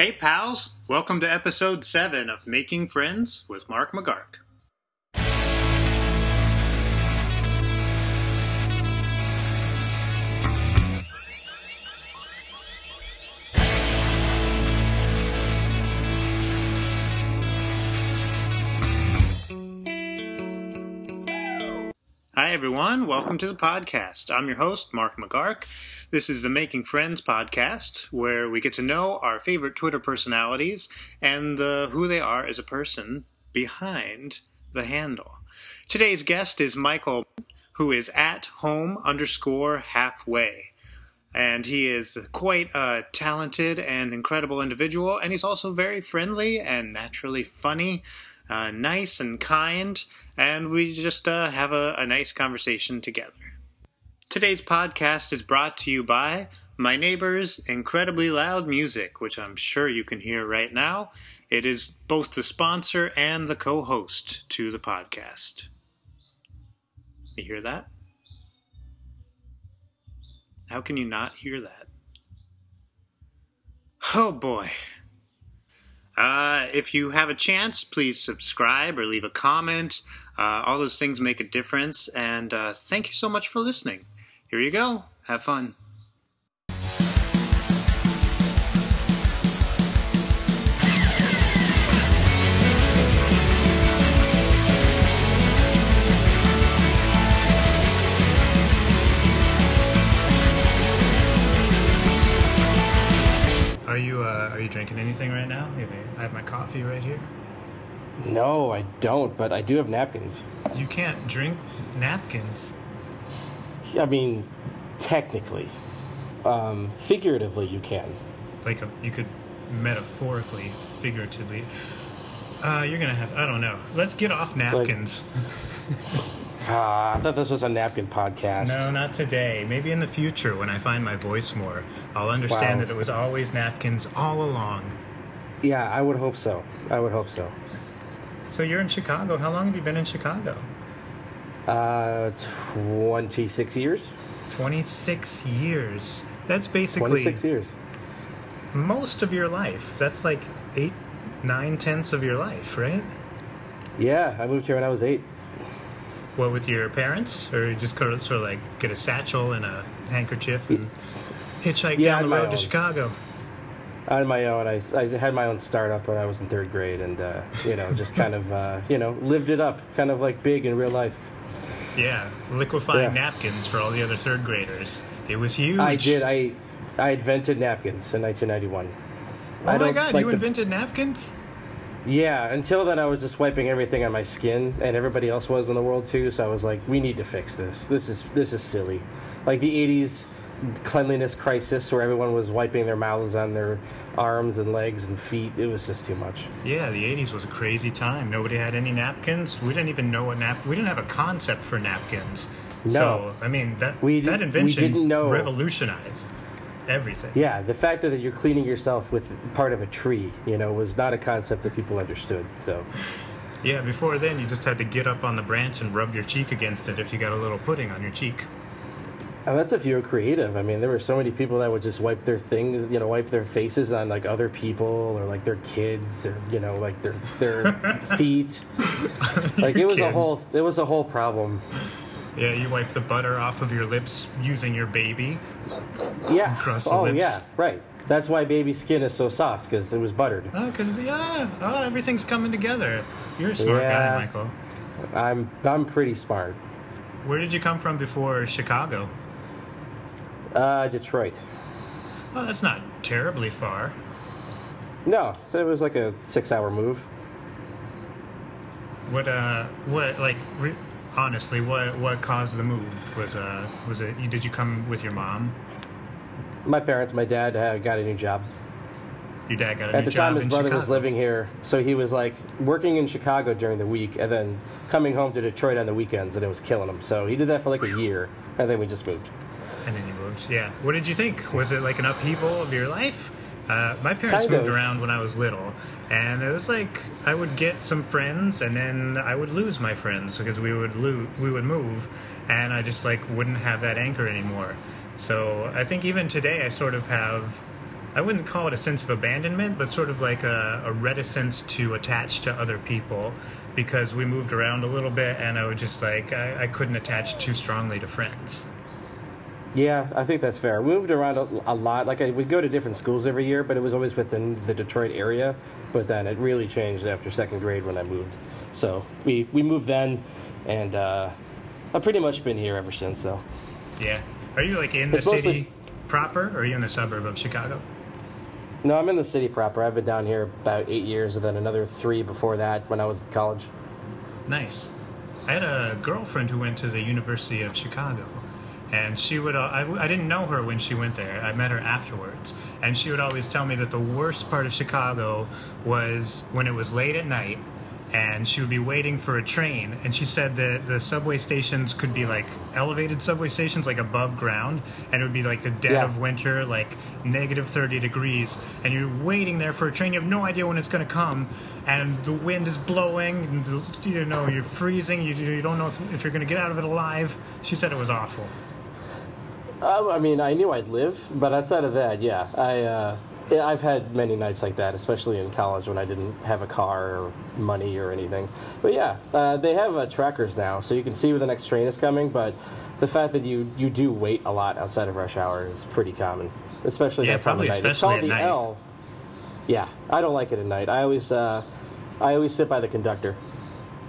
Hey, pals! Welcome to episode 7 of Making Friends with Mark McGark. Hi, everyone. Welcome to the podcast. I'm your host, Mark McGark. This is the Making Friends podcast, where we get to know our favorite Twitter personalities and uh, who they are as a person behind the handle. Today's guest is Michael, who is at home underscore halfway. And he is quite a talented and incredible individual, and he's also very friendly and naturally funny, uh, nice and kind, and we just uh, have a, a nice conversation together. Today's podcast is brought to you by my neighbor's incredibly loud music, which I'm sure you can hear right now. It is both the sponsor and the co host to the podcast. You hear that? How can you not hear that? Oh boy. Uh, if you have a chance, please subscribe or leave a comment. Uh, all those things make a difference. And uh, thank you so much for listening. Here you go. Have fun. You drinking anything right now? Maybe I have my coffee right here. No, I don't, but I do have napkins. You can't drink napkins. I mean, technically. Um, figuratively, you can. Like a, you could metaphorically, figuratively. Uh, you're gonna have. I don't know. Let's get off napkins. Ah, I thought this was a napkin podcast. no, not today. Maybe in the future when I find my voice more, I'll understand Wow. that it was always napkins all along. Yeah, I would hope so. I would hope so. So you're in Chicago. How long have you been in Chicago? Uh, 26 years? 26 years. That's basically 26 years. most of your life. That's like eight, nine tenths of your life, right? Yeah, I moved here when I was eight. What with your parents, or you just sort of, sort of like get a satchel and a handkerchief and hitchhike Yeah, down the road to. Chicago? On my own, I, I had my own startup when I was in third grade and, uh, you know, just kind of, uh, you know, lived it up, kind of like big in real life. Yeah, liquefying Yeah. napkins for all the other third graders. It was huge. I did. I I invented napkins in 1991. Oh I my god, like you the- invented napkins? Yeah, until then I was just wiping everything on my skin, and everybody else was in the world too. So I was like, we need to fix this. This is this is silly. Like the '80s cleanliness crisis, where everyone was wiping their mouths on their arms and legs and feet. It was just too much. Yeah, the 80s was a crazy time. Nobody had any napkins. We didn't even know what nap. We didn't have a concept for napkins. No. So, I mean, that We that did- we invention didn't know. revolutionized everything. Yeah, the fact that you're cleaning yourself with part of a tree, you know, was not a concept that people understood. So Yeah, before then, you just had to get up on the branch and rub your cheek against it if you got a little pudding on your cheek. And that's if you were creative. I mean, there were so many people that would just wipe their things, you know, wipe their faces on like other people or like their kids or you know, like their their feet. Like it was a whole it was a whole problem. Yeah, you wipe the butter off of your lips using your baby. Yeah. Across the oh lips. yeah, right. That's why baby skin is so soft because it was buttered. Oh, cause yeah, oh, everything's coming together. You're a smart Yeah. guy, Michael. I'm I'm pretty smart. Where did you come from before Chicago? Uh, Detroit. Oh, that's not terribly far. No, so it was like a six-hour move. What uh, what like re- honestly, what what caused the move? Was uh, was it? Did you come with your mom? My parents, my dad uh, got a new job. Your dad got a At new the time, job his in brother was Chicago. living here, so he was like working in Chicago during the week and then coming home to Detroit on the weekends, and it was killing him. So he did that for like a year, and then we just moved. And then you moved. Yeah. What did you think? Was it like an upheaval of your life? Uh, my parents Kind moved of. around when I was little, and it was like I would get some friends, and then I would lose my friends because we would lo- we would move, and I just like wouldn't have that anchor anymore. So I think even today I sort of have I wouldn't call it a sense of abandonment, but sort of like a, a reticence to attach to other people because we moved around a little bit and I was just like, I, I couldn't attach too strongly to friends. Yeah, I think that's fair. We moved around a, a lot. Like I would go to different schools every year, but it was always within the Detroit area. But then it really changed after second grade when I moved. So we we moved then, and uh, I've pretty much been here ever since, though. Yeah. Are you like in the It's mostly- city proper, or are you in the suburb of Chicago? No, I'm in the city proper. I've been down here about eight years, and then another three before that when I was in college. Nice. I had a girlfriend who went to the University of Chicago, and she would. Uh, I, I didn't know her when she went there. I met her afterwards, and she would always tell me that the worst part of Chicago was when it was late at night, and she would be waiting for a train. And she said that the subway stations could be like elevated subway stations, like above ground, and it would be like the dead Yeah. of winter, like negative 30 degrees, and you're waiting there for a train. You have no idea when it's going to come, and the wind is blowing, and the, you know, you're freezing, you, you don't know if, if you're going to get out of it alive. She said it was awful. Uh, I mean, I knew I'd live, but outside of that, yeah, I uh, yeah, I've had many nights like that, especially in college when I didn't have a car or money or anything. But yeah, uh, they have uh, trackers now, so you can see where the next train is coming. But the fact that you you do wait a lot outside of rush hour is pretty common, especially Yeah, that time probably of night. it's especially called at the night. L. Yeah, I don't like it at night. I always uh, I always sit by the conductor.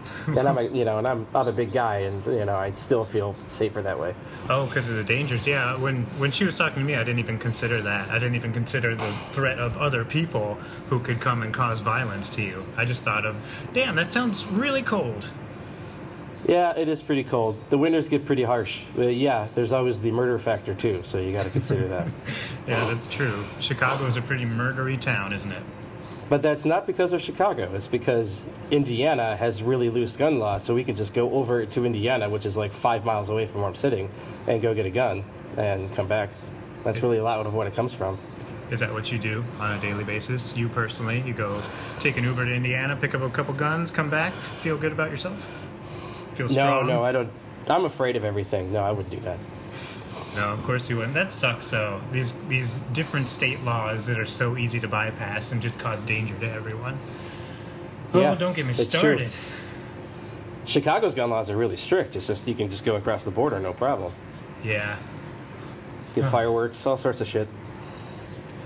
and I'm a you know, and I'm not a big guy, and you know, I still feel safer that way. Oh, because of the dangers. Yeah, when when she was talking to me, I didn't even consider that. I didn't even consider the threat of other people who could come and cause violence to you. I just thought of, damn, that sounds really cold. Yeah, it is pretty cold. The winters get pretty harsh. But yeah, there's always the murder factor too, so you got to consider that. Yeah, that's true. Chicago is a pretty murdery town, isn't it? But that's not because of Chicago. It's because Indiana has really loose gun laws, so we can just go over to Indiana, which is like five miles away from where I'm sitting, and go get a gun and come back. That's really a lot of what it comes from. Is that what you do on a daily basis? You personally, you go take an Uber to Indiana, pick up a couple guns, come back, feel good about yourself? Feel No, no, I don't. I'm afraid of everything. No, I wouldn't do that. No, of course you wouldn't. That sucks though. These these different state laws that are so easy to bypass and just cause danger to everyone. Yeah, oh, don't get me it's true. started. Chicago's gun laws are really strict. It's just you can just go across the border, no problem. Yeah. Get Huh. fireworks, all sorts of shit.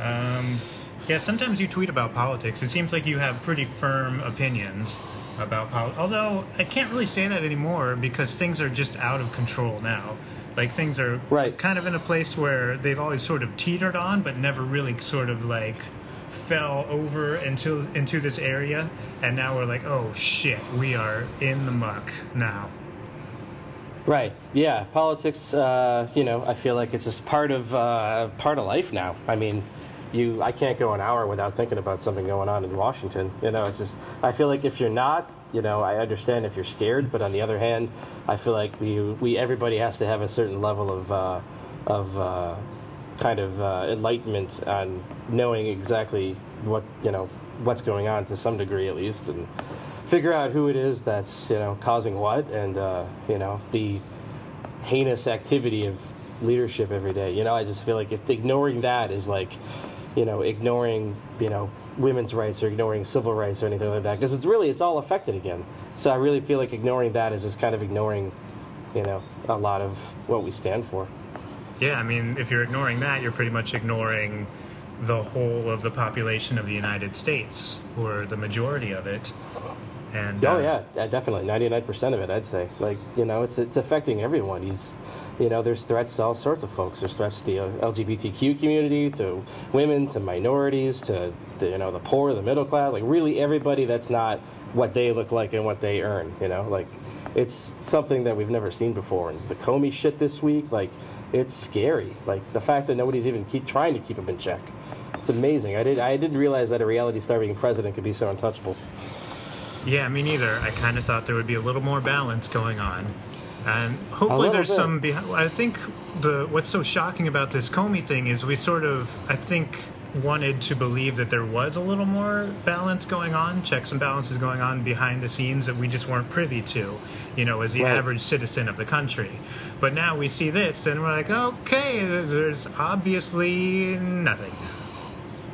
Um, yeah, sometimes you tweet about politics. It seems like you have pretty firm opinions about politics. Although I can't really say that anymore because things are just out of control now. Like things are Right. kind of in a place where they've always sort of teetered on, but never really sort of like fell over into into this area. And now we're like, oh shit, we are in the muck now. Right. Yeah. Politics. Uh, you know, I feel like it's just part of uh, part of life now. I mean, you. I can't go an hour without thinking about something going on in Washington. You know, it's just. I feel like if you're not, you know, I understand if you're scared, but on the other hand, I feel like we we everybody has to have a certain level of uh, of uh, kind of uh, enlightenment on knowing exactly what you know what's going on to some degree at least and figure out who it is that's you know causing what and uh, you know the heinous activity of leadership every day. You know i just feel like ignoring that is like you know ignoring you know women's rights or ignoring civil rights or anything like that because it's really it's all affected again so i really feel like ignoring that is just kind of ignoring you know a lot of what we stand for Yeah, I mean, if you're ignoring that, you're pretty much ignoring the whole of the population of the United States, or the majority of it. And Oh uh, yeah, definitely. Ninety nine percent of it, I'd say. Like you know, it's it's affecting everyone. He's, you know, there's threats to all sorts of folks. There's threats to the uh, LGBTQ community, to women, to minorities, to the, you know the poor, the middle class. Like really everybody that's not what they look like and what they earn. You know, like it's something that we've never seen before. And the Comey shit this week, like it's scary. Like the fact that nobody's even keep trying to keep him in check. It's amazing. I did I didn't realize that a reality star being president could be so untouchable. Yeah, me neither. I kind of thought there would be a little more balance going on, and hopefully there's bit. some. Behind, I think the what's so shocking about this Comey thing is we sort of, I think, wanted to believe that there was a little more balance going on, checks and balances going on behind the scenes that we just weren't privy to, you know, as the Right. average citizen of the country. But now we see this, and we're like, okay, there's obviously nothing.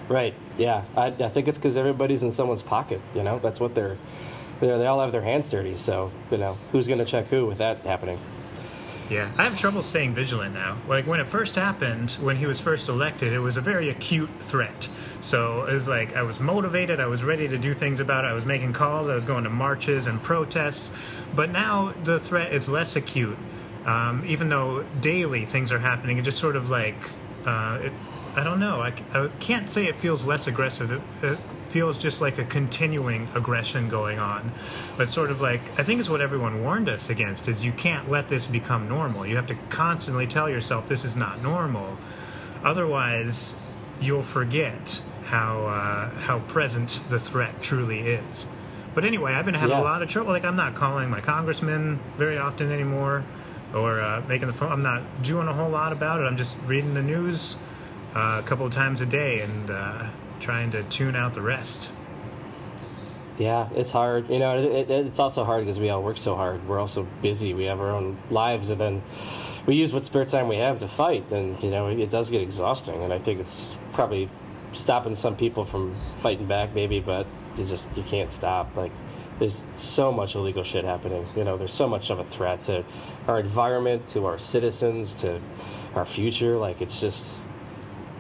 Right. Yeah. I, I think it's because everybody's in someone's pocket. You know, that's what they're. They're, they all have their hands dirty. So you know, who's going to check who with that happening? Yeah, I have trouble staying vigilant now. Like when it first happened, when he was first elected, it was a very acute threat. So it was like I was motivated, I was ready to do things about it, I was making calls, I was going to marches and protests. But now the threat is less acute. Um, even though daily things are happening, it just sort of like, uh, it, I don't know, I, I, can't say it feels less aggressive. It, it feels just like a continuing aggression going on. But sort of like I think it's what everyone warned us against is you can't let this become normal. You have to constantly tell yourself this is not normal. Otherwise, you'll forget how uh, how present the threat truly is. But anyway, I've been having yeah. a lot of trouble. Like I'm not calling my congressman very often anymore, or uh, making the phone. I'm not doing a whole lot about it. I'm just reading the news uh, a couple of times a day and uh, trying to tune out the rest. Yeah, it's hard. You know, it, it, it's also hard because we all work so hard. We're also busy. We have our own lives, and then we use what spare time we have to fight. And you know, it does get exhausting. And I think it's probably stopping some people from fighting back, maybe, but you just you can't stop. Like, there's so much illegal shit happening. You know, there's so much of a threat to our environment, to our citizens, to our future. Like, it's just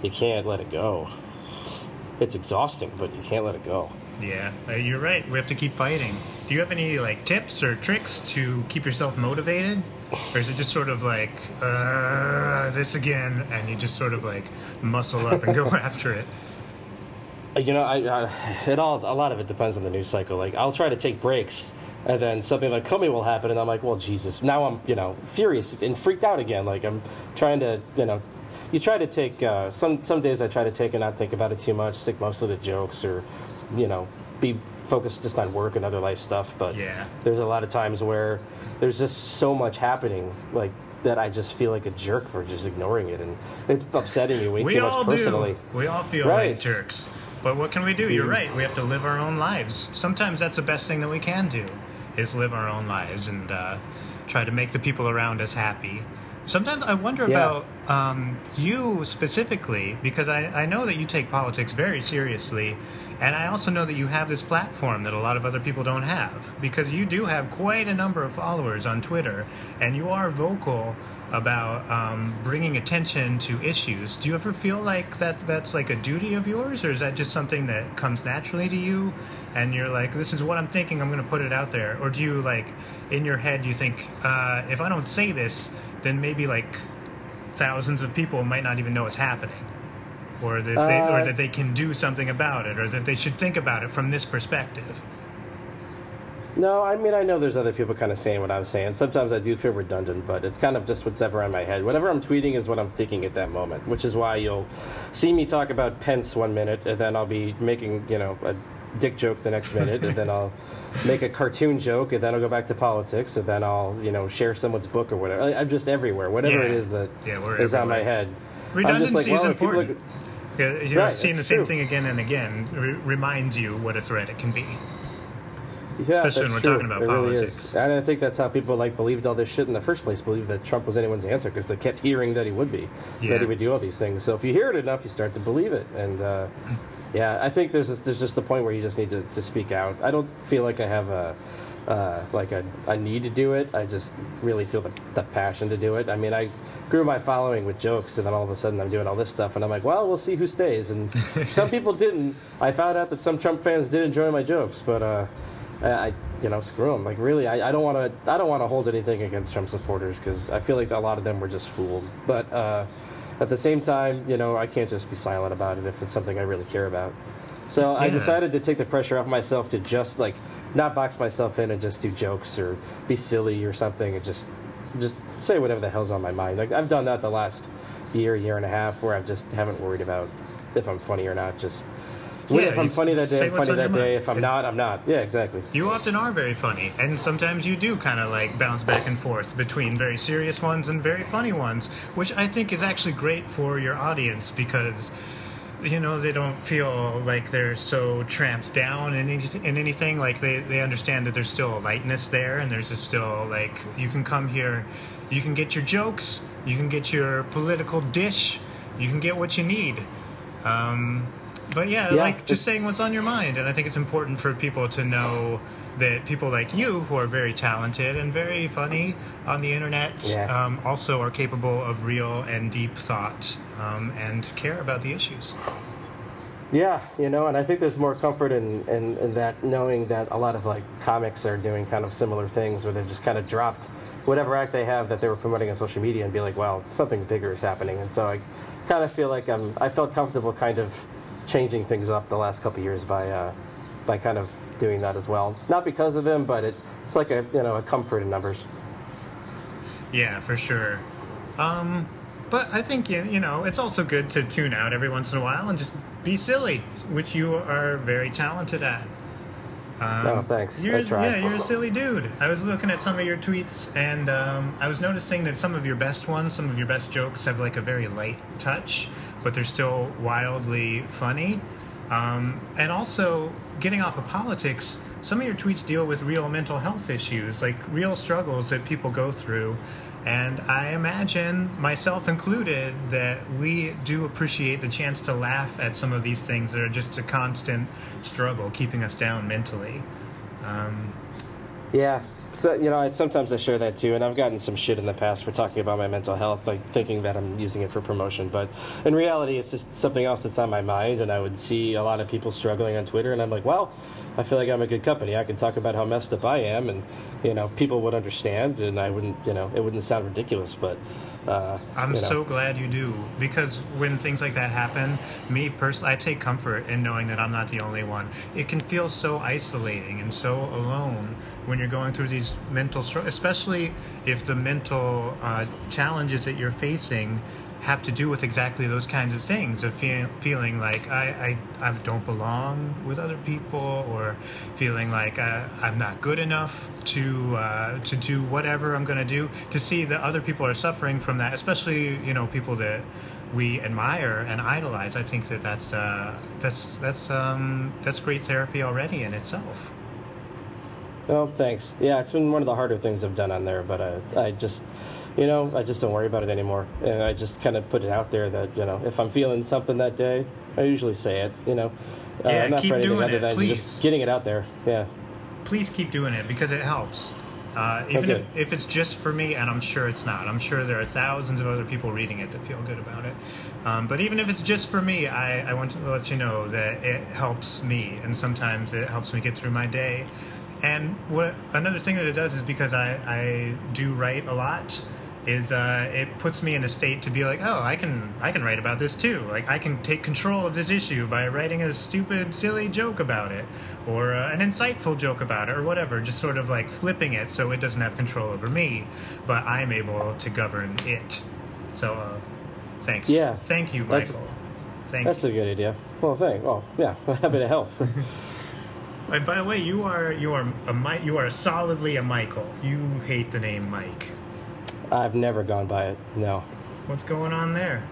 you can't let it go it's exhausting, but you can't let it go. Yeah, uh, you're right. We have to keep fighting. Do you have any like tips or tricks to keep yourself motivated, or is it just sort of like uh, this again, and you just sort of like muscle up and go after it? Uh, you know, I, I, it all a lot of it depends on the news cycle. Like I'll try to take breaks, and then something like Comey will happen, and I'm like, well, Jesus, now I'm you know furious and freaked out again. Like I'm trying to you know you try to take uh, some some days I try to take and not think about it too much, stick mostly to the jokes or you know be focused just on work and other life stuff. But yeah. there's a lot of times where there's just so much happening, like that I just feel like a jerk for just ignoring it, and it's upsetting me way we too much personally. Do. We all feel right. like jerks. But what can we do? You're right. We have to live our own lives. Sometimes that's the best thing that we can do, is live our own lives and uh, try to make the people around us happy. Sometimes I wonder yeah. about um, you specifically because I, I know that you take politics very seriously, and I also know that you have this platform that a lot of other people don't have because you do have quite a number of followers on Twitter, and you are vocal about um, bringing attention to issues. Do you ever feel like that that's like a duty of yours, or is that just something that comes naturally to you, and you're like, this is what I'm thinking, I'm going to put it out there, or do you like, in your head, you think, uh, if I don't say this then maybe like thousands of people might not even know it's happening, or that they, uh, or that they can do something about it, or that they should think about it from this perspective. No, I mean I know there's other people kind of saying what I'm saying. Sometimes I do feel redundant, but it's kind of just what's ever in my head. Whatever I'm tweeting is what I'm thinking at that moment, which is why you'll see me talk about Pence one minute, and then I'll be making you know a dick joke the next minute, and then I'll make a cartoon joke, and then I'll go back to politics, and then I'll you know share someone's book or whatever. I, am just everywhere, whatever yeah. it is that yeah, is on my head. Redundancy like, well, is important. Look, yeah, you know, right, seeing the same true. thing again and again re- reminds you what a threat it can be. Yeah, Especially when we're true. talking about it politics. Really and I think that's how people like believed all this shit in the first place. Believed that Trump was anyone's answer because they kept hearing that he would be, yeah. that he would do all these things. So if you hear it enough, you start to believe it. And uh, yeah, I think there's there's just a point where you just need to, to speak out. I don't feel like I have a uh, like a, a need to do it. I just really feel the, the passion to do it. I mean, I grew my following with jokes, and then all of a sudden I'm doing all this stuff, and I'm like, well, we'll see who stays. And some people didn't. I found out that some Trump fans did enjoy my jokes, but uh, I, you know, screw them. Like, really, I, I don't want to. I don't want to hold anything against Trump supporters because I feel like a lot of them were just fooled. But uh, at the same time, you know, I can't just be silent about it if it's something I really care about. So yeah. I decided to take the pressure off myself to just like not box myself in and just do jokes or be silly or something and just just say whatever the hell's on my mind. Like I've done that the last year, year and a half, where I just haven't worried about if I'm funny or not. Just yeah, if I'm funny that day, I'm funny that day. If I'm not, I'm not. Yeah, exactly. You often are very funny, and sometimes you do kind of like bounce back and forth between very serious ones and very funny ones, which I think is actually great for your audience because you know they don't feel like they're so tramped down in, any, in anything like they, they understand that there's still a lightness there and there's still like you can come here you can get your jokes you can get your political dish you can get what you need um, but yeah, Yeah, like just saying what's on your mind, and I think it's important for people to know that people like you, who are very talented and very funny on the internet, Yeah. um, also are capable of real and deep thought um, and care about the issues. Yeah, you know, and I think there's more comfort in, in, in that knowing that a lot of like comics are doing kind of similar things where they've just kind of dropped whatever act they have that they were promoting on social media and be like, well, something bigger is happening. And so I kind of feel like I'm, I felt comfortable kind of changing things up the last couple of years by, uh, by kind of doing that as well. Not because of him, but it, it's like a, you know, a comfort in numbers. Yeah, for sure. Um, but I think you you know it's also good to tune out every once in a while and just be silly, which you are very talented at. Um, Oh, thanks. You're, I try. Yeah, you're a silly dude. I was looking at some of your tweets, and um, I was noticing that some of your best ones, some of your best jokes, have like a very light touch, but they're still wildly funny. Um, and also, getting off of politics, some of your tweets deal with real mental health issues, like real struggles that people go through. And I imagine, myself included, that we do appreciate the chance to laugh at some of these things that are just a constant struggle keeping us down mentally. Um, Yeah. So you know, I, sometimes I share that too, and I've gotten some shit in the past for talking about my mental health, like thinking that I'm using it for promotion. But in reality, it's just something else that's on my mind, and I would see a lot of people struggling on Twitter, and I'm like, well, I feel like I'm a good company. I can talk about how messed up I am, and you know, people would understand, and I wouldn't, you know, it wouldn't sound ridiculous, but. Uh, I'm you know. so glad you do because when things like that happen, me personally, I take comfort in knowing that I'm not the only one. It can feel so isolating and so alone when you're going through these mental struggles, especially if the mental uh, challenges that you're facing have to do with exactly those kinds of things of feel, feeling like I, I, I don't belong with other people or feeling like uh, I'm not good enough to uh, to do whatever I'm going to do to see that other people are suffering from that especially you know people that we admire and idolize I think that that's uh, that's that's um, that's great therapy already in itself Oh, thanks. Yeah, it's been one of the harder things I've done on there, but uh, I just, you know, I just don't worry about it anymore. And I just kind of put it out there that, you know, if I'm feeling something that day, I usually say it, you know. Uh, Yeah, not keep for anything doing other it, than please. just getting it out there. Yeah. please keep doing it because it helps. Uh, even Okay. if, if it's just for me, and I'm sure it's not. I'm sure there are thousands of other people reading it that feel good about it. Um, but even if it's just for me, I, I want to let you know that it helps me, and sometimes it helps me get through my day. And what another thing that it does is because I, I do write a lot, is uh, it puts me in a state to be like, oh, I can I can write about this too. Like I can take control of this issue by writing a stupid, silly joke about it, or uh, an insightful joke about it, or whatever. Just sort of like flipping it so it doesn't have control over me, but I'm able to govern it. So, uh, thanks. Yeah. Thank you, That's- Michael. Thank That's you. a good idea. Well, thank. Oh, yeah. Happy to help. And by the way, you are you are a you are solidly a Michael. You hate the name Mike. I've never gone by it. No. What's going on there?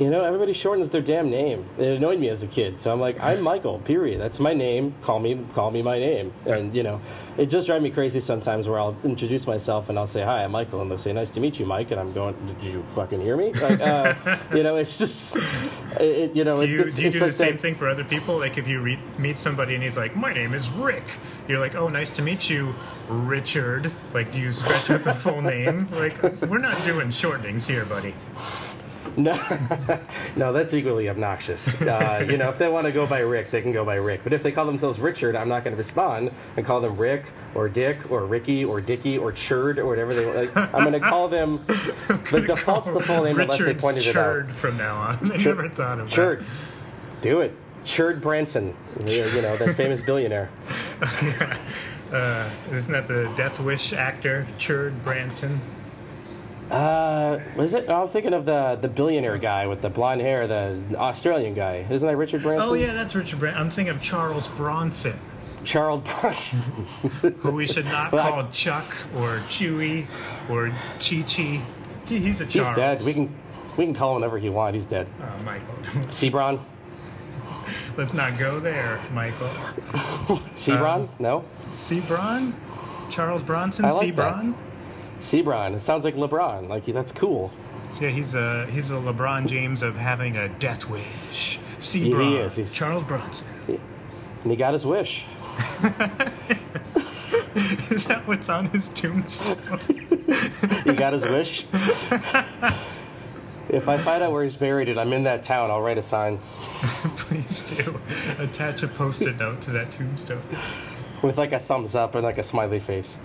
You know, everybody shortens their damn name. It annoyed me as a kid, so I'm like, I'm Michael. Period. That's my name. Call me, call me my name. And you know, it just drives me crazy sometimes where I'll introduce myself and I'll say, "Hi, I'm Michael," and they'll say, "Nice to meet you, Mike." And I'm going, "Did you fucking hear me?" Like, uh, you know, it's just, it, you know, Do it's, you, it's, do you it's do like the same that- thing for other people? Like if you re- meet somebody and he's like, "My name is Rick," you're like, "Oh, nice to meet you, Richard." Like, do you stretch out the full name? Like, we're not doing shortenings here, buddy. No, no, that's equally obnoxious. Uh, you know, if they want to go by Rick, they can go by Rick. But if they call themselves Richard, I'm not going to respond and call them Rick or Dick or Ricky or Dicky or Churd or whatever they like. I'm going to call them. the default's the full name unless they Richard's pointed it Churd out. from now on. I never thought of Churd, do it. Churd Branson, you you know that famous billionaire. Uh, isn't that the Death Wish actor, Churd Branson? Uh, was it? I'm thinking of the the billionaire guy with the blonde hair, the Australian guy. Isn't that Richard Branson? Oh yeah, that's Richard Branson. I'm thinking of Charles Bronson, Charles Bronson. who we should not Well, I- call Chuck or Chewy or Chi Chi. He's a He's dead. We can we can call him whatever he wants. He's dead. Oh, Michael. Sebron? Let's not go there, Michael. Sebron? Um, no? Sebron? Charles Bronson? I like Sebron? Sebron. It sounds like LeBron. Like that's cool. So, yeah, he's a he's a LeBron James of having a death wish. Sebron. he is. He's- Charles Bronson. And he got his wish. Is that what's on his tombstone? He got his wish. if I find out where he's buried and I'm in that town, I'll write a sign Please do. Attach a post-it note to that tombstone. with like a thumbs up and like a smiley face.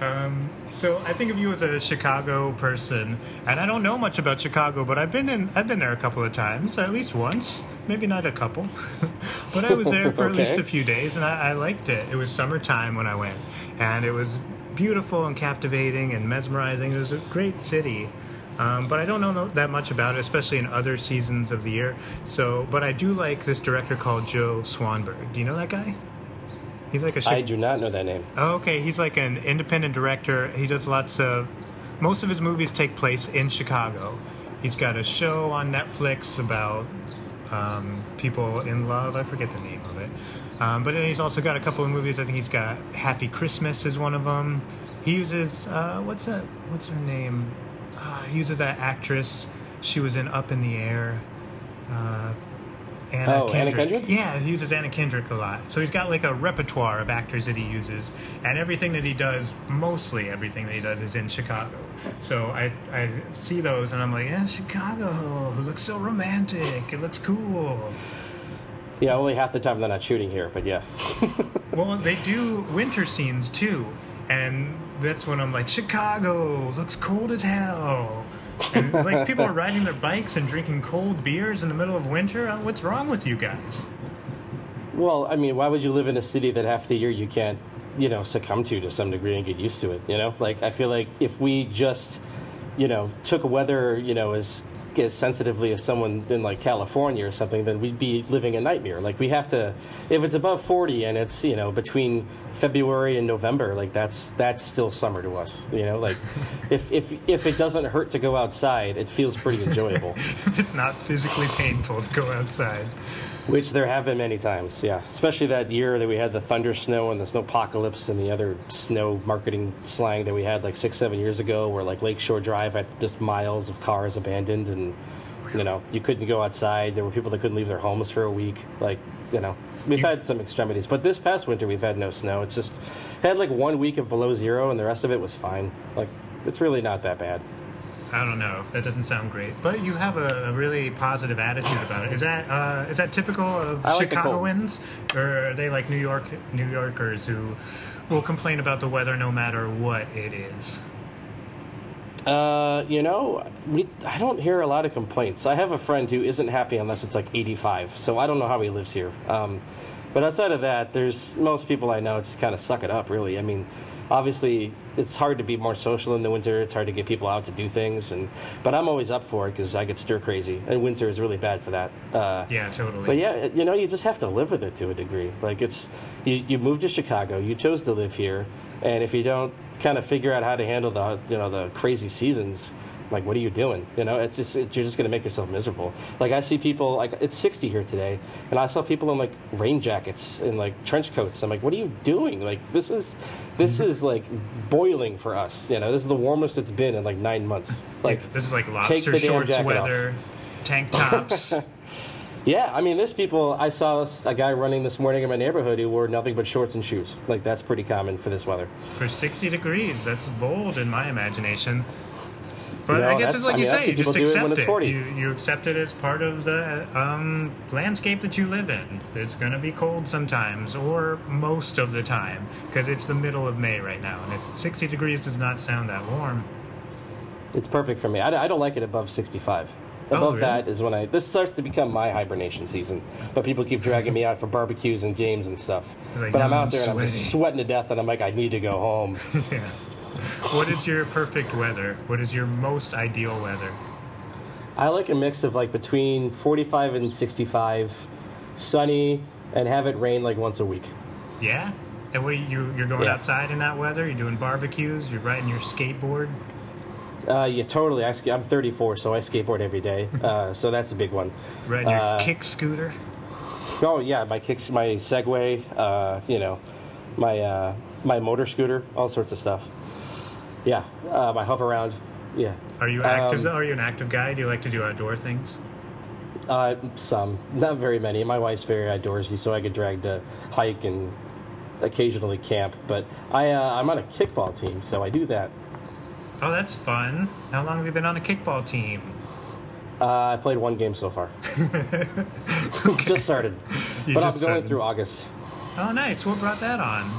Um, so I think of you as a Chicago person, and I don't know much about Chicago, but I've been in I've been there a couple of times, at least once, maybe not a couple, but I was there for at least a few days, and I, I liked it. It was summertime when I went, and it was beautiful and captivating and mesmerizing. It was a great city. Um, but I don't know that much about it, especially in other seasons of the year. So, but I do like this director called Joe Swanberg. Do you know that guy? He's like a Chi- I do not know that name. Oh, okay. He's like an independent director. He does lots of. Most of his movies take place in Chicago. He's got a show on Netflix about um, people in love. I forget the name of it. Um, but then he's also got a couple of movies. I think he's got Happy Christmas is one of them. He uses uh, what's that? What's her name? Uh, he uses that actress. She was in Up in the Air. Uh, Anna Oh, Anna Kendrick? yeah, he uses Anna Kendrick a lot. So he's got like a repertoire of actors that he uses, and everything that he does, mostly everything that he does, is in Chicago. So I, I see those and I'm like, yeah, Chicago, looks so romantic. It looks cool. Yeah, only half the time they're not shooting here, but yeah. Well, they do winter scenes too, and that's when I'm like, Chicago looks cold as hell. And it's like people are riding their bikes and drinking cold beers in the middle of winter. Uh, What's wrong with you guys? Well, I mean, why would you live in a city that half the year you can't, you know, succumb to to some degree and get used to it? You know, like I feel like if we just, you know, took weather, you know, as as sensitively as someone in like California or something, then we'd be living a nightmare. Like we have to, if it's above forty and it's you know between February and November, like that's that's still summer to us. You know, like if if if it doesn't hurt to go outside, it feels pretty enjoyable. it's not physically painful to go outside. Which there have been many times, yeah. Especially that year that we had the thunder snow and the snowpocalypse and the other snow marketing slang that we had like six, seven years ago, where like Lakeshore Drive had just miles of cars abandoned and you know you couldn't go outside. There were people that couldn't leave their homes for a week. Like you know, we've You- had some extremities, but this past winter we've had no snow. It's just had like one week of below zero, and the rest of it was fine. Like it's really not that bad. I don't know. That doesn't sound great. But you have a, a really positive attitude about it. Is that uh, is that typical of like. Chicagoans, or are they like New York New Yorkers who will complain about the weather no matter what it is? Uh, you know, we I don't hear a lot of complaints. I have a friend who isn't happy unless it's like 85, so I don't know how he lives here. Um, but outside of that, there's most people I know just kind of suck it up. Really, I mean, obviously it's hard to be more social in the winter. It's hard to get people out to do things, and but I'm always up for it because I get stir crazy, and winter is really bad for that. Uh, Yeah, totally. but yeah, you know, you just have to live with it to a degree. Like it's you, you moved to Chicago, you chose to live here, and if you don't kind of figure out how to handle the you know the crazy seasons, like what are you doing? You know, it's just it, you're just gonna make yourself miserable. Like I see people like it's 60 here today, and I saw people in like rain jackets and like trench coats. I'm like, what are you doing? Like this is this is like boiling for us. You know, this is the warmest it's been in like nine months. Like this is like take lobster shorts jacket off. weather, tank tops. Yeah, I mean, there's people. I saw a guy running this morning in my neighborhood who wore nothing but shorts and shoes. Like that's pretty common for this weather. for 60 degrees. That's bold in my imagination. But No, I guess it's like I you mean, say, you just do it accept it. You, you accept it as part of the um, landscape that you live in. It's going to be cold sometimes, or most of the time, because it's the middle of May right now, and it's 60 degrees does not sound that warm. It's perfect for me. I, I don't like it above 65. Oh, Above really? that is when I. This starts to become my hibernation season. But people keep dragging me out for barbecues and games and stuff. Like, but I'm "No, out I'm there and I'm just sweating to death, and I'm like, I need to go home. yeah. What is your perfect weather? What is your most ideal weather? I like a mix of like between 45 and 65, sunny, and have it rain like once a week. Yeah? And what you, you're going Yeah. outside in that weather? You're doing barbecues? You're riding your skateboard? Uh, yeah, totally. I, I'm 34, so I skateboard every day. Uh, so that's a big one. Riding your Uh, kick scooter? Oh yeah, my kicks, my Segway, uh, you know, my uh, my motor scooter, all sorts of stuff. Yeah, uh, my Hoveround. Yeah. Are you active? Um, are you an active guy? Do you like to do outdoor things? Uh, some, not very many. My wife's very outdoorsy, so I get dragged to hike and occasionally camp. But I, uh, I'm on a kickball team, so I do that. Oh, that's fun. How long have you been on a kickball team? Uh, I played one game so far. just started, You but just I'm going started. through August. Oh, nice. What brought that on?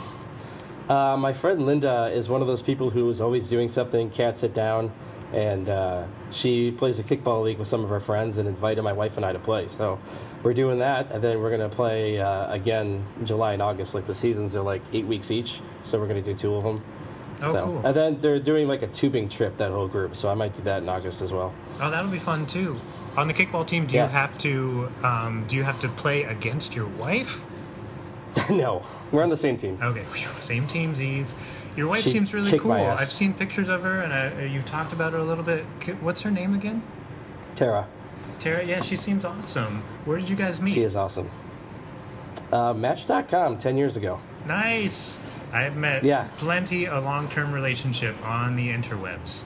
Uh, my friend Linda is one of those people who is always doing something, can't sit down, and uh, she plays a kickball league with some of her friends and invited my wife and I to play. So we're doing that, and then we're going to play uh, again in July and August. Like the seasons are like eight weeks each, so we're going to do two of them. Oh, so, cool. And then they're doing like a tubing trip, that whole group, so I might do that in August as well. Oh, that'll be fun too. On the kickball team, do Yeah. you have to um, do you have to play against your wife? no, we're on the same team. Okay, same teamsies. Your wife She seems really kicked cool. my ass. I've seen pictures of her, and uh, you've talked about her a little bit. What's her name again? Tara, Tara. Yeah, she seems awesome. Where did you guys meet? she is awesome. Uh, Match.com 10 years ago. Nice. I've met Yeah. plenty of long-term relationship on the interwebs.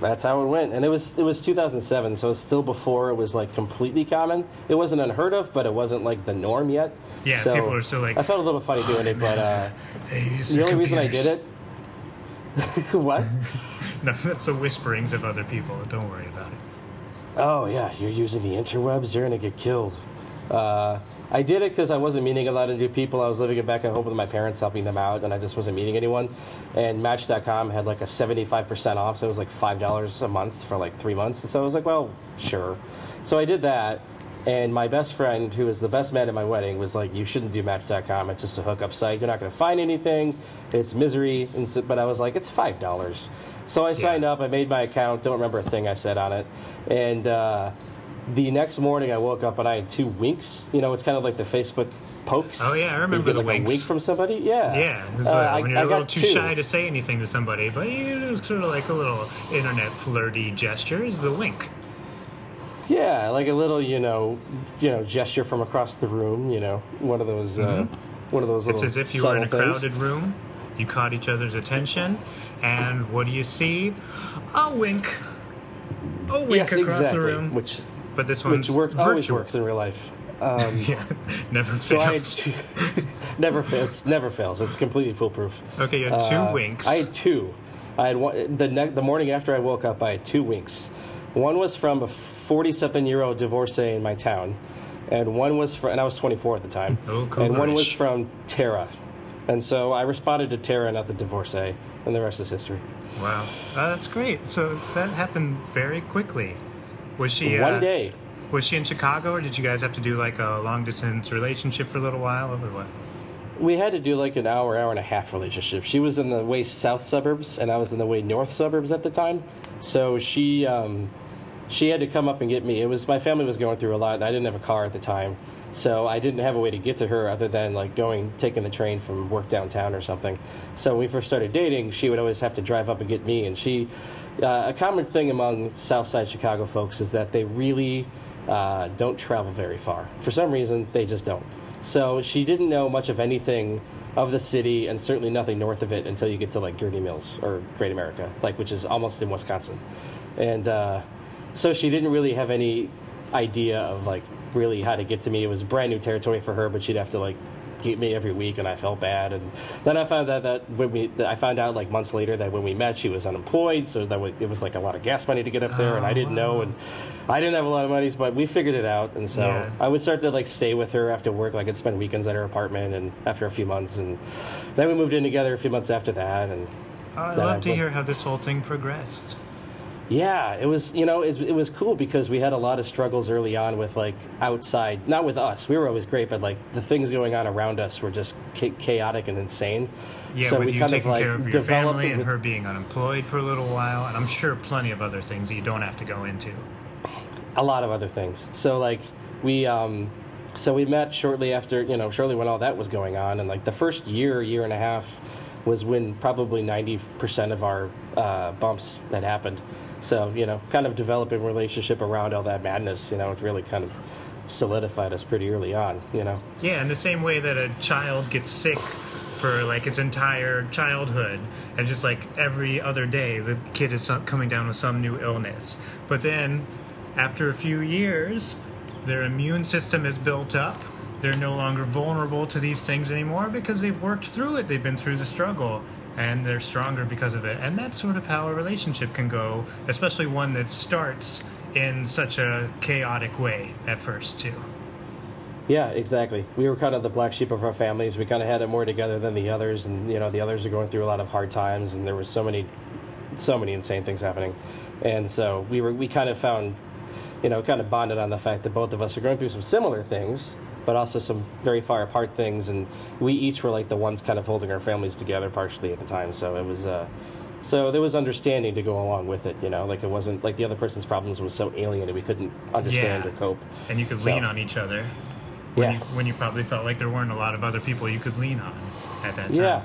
That's how it went, and it was it was 2007, so it's still before it was like completely common. It wasn't unheard of, but it wasn't like the norm yet. Yeah, so people are still like, I felt a little funny doing it, but uh, the only reason I did it. what? No, that's the whisperings of other people. Don't worry about it. Oh yeah, you're using the interwebs. You're gonna get killed. Uh, I did it because I wasn't meeting a lot of new people. I was living back at home with my parents, helping them out, and I just wasn't meeting anyone. And Match.com had like a 75% off, so it was like five dollars a month for like three months. And so I was like, well, sure. So I did that. And my best friend, who was the best man at my wedding, was like, "You shouldn't do Match.com. It's just a hookup site. You're not going to find anything. It's misery." And so, but I was like, "It's five dollars." So I signed up. I made my account. Don't remember a thing I said on it. And uh, the next morning, I woke up and I had two winks. You know, it's kind of like the Facebook pokes. Oh, yeah, I remember the like winks. A wink from somebody. Yeah. Yeah, Uh, like I- when you're I a little got too two. shy to say anything to somebody, but you it was sort of like a little internet flirty gesture is the wink. Yeah, like a little, you know, you know, gesture from across the room. You know, one of those, uh, one of those Mm-hmm. It's as if you were in a things. crowded room, you caught each other's attention, and what do you see? A wink. A wink Yes, across exactly. the room. Which, but this one's which work, always works in real life. Um, Yeah, never so I had fails. two, never fails. Never fails. It's completely foolproof. Okay, you had two Uh, winks. I had two. I had one the ne- the morning after I woke up. I had two winks. One was from a forty-something year old divorcee in my town, and one was from and I was twenty-four at the time. Oh, and one was from Tara, and so I responded to Tara, not the divorcee, and the rest is history. Wow, uh, that's great. So that happened very quickly. Was she uh, One day, Was she in Chicago, or did you guys have to do like a long distance relationship for a little while, or what? we had to do like an hour, hour and a half relationship. She was in the way south suburbs, and I was in the way north suburbs at the time. So she um, she had to come up and get me. It was my family was going through a lot, and I didn't have a car at the time, so I didn't have a way to get to her other than like going taking the train from work downtown or something. So when we first started dating, she would always have to drive up and get me, and she. Uh, a common thing among South Side Chicago folks is that they really uh, don't travel very far. For some reason, they just don't. So she didn't know much of anything of the city, and certainly nothing north of it until you get to like Gurnee Mills or Great America, like which is almost in Wisconsin. And uh, so she didn't really have any idea of like really how to get to me. It was brand new territory for her, but she'd have to like get me every week, and I felt bad. And then I found out that when we, that I found out like months later that when we met, she was unemployed, so that was, it was like a lot of gas money to get up there, and I didn't know, and I didn't have a lot of money, but we figured it out. And so Yeah. I would start to like stay with her after work, like I'd spend weekends at her apartment, and after a few months, and then we moved in together a few months after that, and Oh, I'd That love to hear how this whole thing progressed. Yeah, it was you know it, it was cool because we had a lot of struggles early on with like outside, not with us. We were always great, but like the things going on around us were just cha- chaotic and insane. Yeah, so with we you kind of taking like care of your family and with her being unemployed for a little while, and I'm sure plenty of other things that you don't have to go into. a lot of other things. So like we um so we met shortly after, you know, shortly when all that was going on and like the first year, year and a half was when probably 90% of our uh, bumps had happened. So, you know, kind of developing relationship around all that madness, you know, it really kind of solidified us pretty early on, you know. Yeah, in the same way that a child gets sick for like its entire childhood, and just like every other day, the kid is coming down with some new illness. But then, after a few years, their immune system is built up. They're no longer vulnerable to these things anymore because they've worked through it. They've been through the struggle and they're stronger because of it. And that's sort of how a relationship can go, especially one that starts in such a chaotic way at first, too. Yeah, exactly. We were kind of the black sheep of our families. We kind of had it more together than the others, and you know the others are going through a lot of hard times, and there was so many, so many insane things happening, and so we were we kind of found, you know, kind of bonded on the fact that both of us are going through some similar things, but also some very far apart things, and we each were like the ones kind of holding our families together partially at the time. So it was. Uh, so there was understanding to go along with it, you know, like it wasn't like the other person's problems was so alien that we couldn't understand Yeah. or cope. And you could So- lean on each other. When Yeah. You, when you probably felt like there weren't a lot of other people you could lean on at that time. Yeah,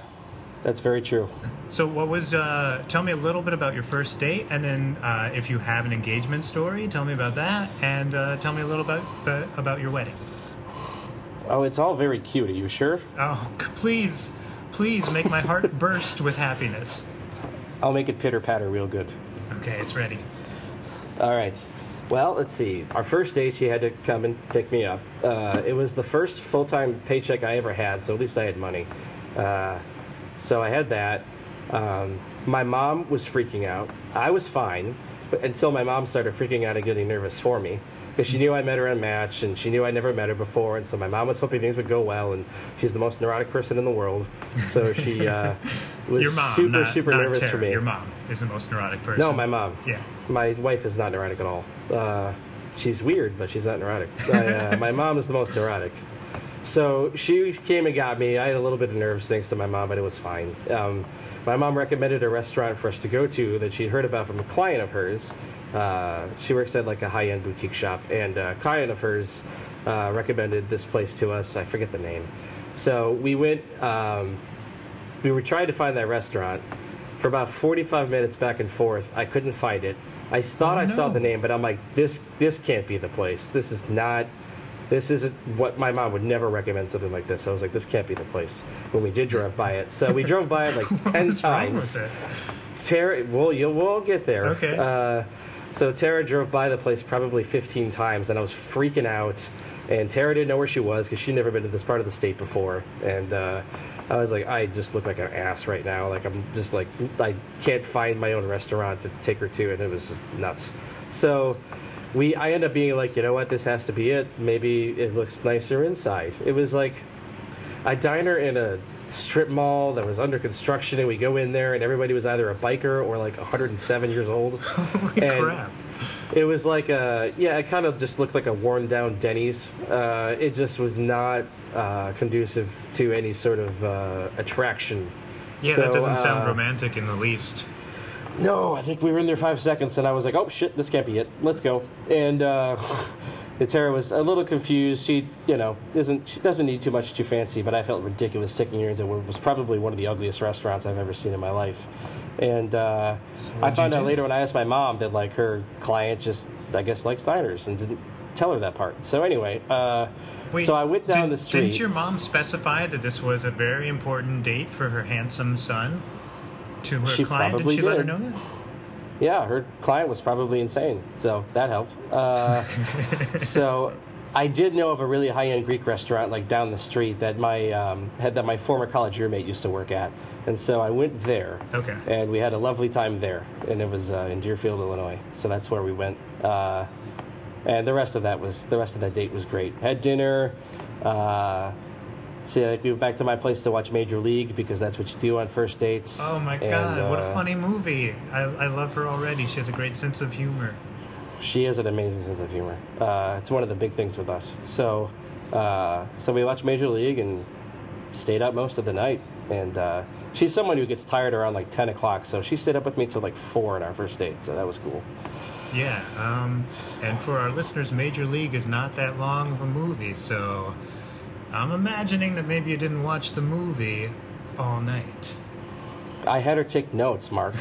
that's very true. So, what was? Uh, tell me a little bit about your first date, and then uh, if you have an engagement story, tell me about that, and uh, tell me a little bit uh, about your wedding. Oh, it's all very cute. Are you sure? Oh, c- please, please make my heart burst with happiness. I'll make it pitter patter real good. Okay, it's ready. All right. Well, let's see. Our first date, she had to come and pick me up. Uh, it was the first full time paycheck I ever had, so at least I had money. Uh, so I had that. Um, my mom was freaking out. I was fine, but until my mom started freaking out and getting nervous for me. Because she knew I met her on Match, and she knew I never met her before, and so my mom was hoping things would go well. And she's the most neurotic person in the world, so she uh, was mom, super, not, super not nervous Tara. for me. Your mom is the most neurotic person. No, my mom. Yeah. My wife is not neurotic at all. Uh, she's weird, but she's not neurotic. I, uh, my mom is the most neurotic. So she came and got me. I had a little bit of nerves thanks to my mom, but it was fine. Um, my mom recommended a restaurant for us to go to that she'd heard about from a client of hers. Uh, she works at like a high-end boutique shop, and a client of hers uh, recommended this place to us. I forget the name. So we went. Um, we were trying to find that restaurant for about 45 minutes back and forth. I couldn't find it. I thought Oh, I saw the name, but I'm like, this this can't be the place. This is not. This isn't what my mom would never recommend something like this. I was like, this can't be the place. When we did drive by it, so we drove by it like ten What's wrong times. with it? Tara, well, you'll we'll get there. Okay. Uh, so Tara drove by the place probably 15 times, and I was freaking out. And Tara didn't know where she was because she'd never been to this part of the state before. And uh, I was like, I just look like an ass right now. Like I'm just like I can't find my own restaurant to take her to, and it was just nuts. So we, I end up being like, you know what, this has to be it. Maybe it looks nicer inside. It was like a diner in a strip mall that was under construction, and we go in there, and everybody was either a biker or like 107 years old. Holy And crap. It was like a yeah, it kind of just looked like a worn down Denny's. Uh, it just was not uh, conducive to any sort of uh, attraction. Yeah, that doesn't sound uh, romantic in the least. No, I think we were in there five seconds, and I was like, "Oh shit, this can't be it. Let's go." And uh, the Tara was a little confused. She, you know, isn't she doesn't need too much too fancy, but I felt ridiculous taking her into what was probably one of the ugliest restaurants I've ever seen in my life. And uh, I found out do? later when I asked my mom that like her client just, I guess, likes diners and didn't tell her that part. So anyway, uh, Wait, so I went down did- the street. Didn't your mom specify that this was a very important date for her handsome son to her She client? Did probably she let her did. know that? Yeah, her client was probably insane, so that helped. Uh, so I did know of a really high-end Greek restaurant like down the street that my um, had that my former college roommate used to work at, and so I went there. Okay. And we had a lovely time there, and it was uh, in Deerfield, Illinois. So that's where we went. Uh, and the rest of that was the rest of that date was great. Had dinner. Uh, so yeah, we went back to my place to watch Major League because that's what you do on first dates. Oh my And, god, what a uh, funny movie. I, I love her already. She has a great sense of humor. She has an amazing sense of humor. Uh, it's one of the big things with us. So, uh, so we watched Major League and stayed up most of the night. And uh, she's someone who gets tired around like ten o'clock, so she stayed up with me till like four on our first date. So that was cool. Yeah, um, and for our listeners, Major League is not that long of a movie, so I'm imagining that maybe you didn't watch the movie all night. I had her take notes, Mark.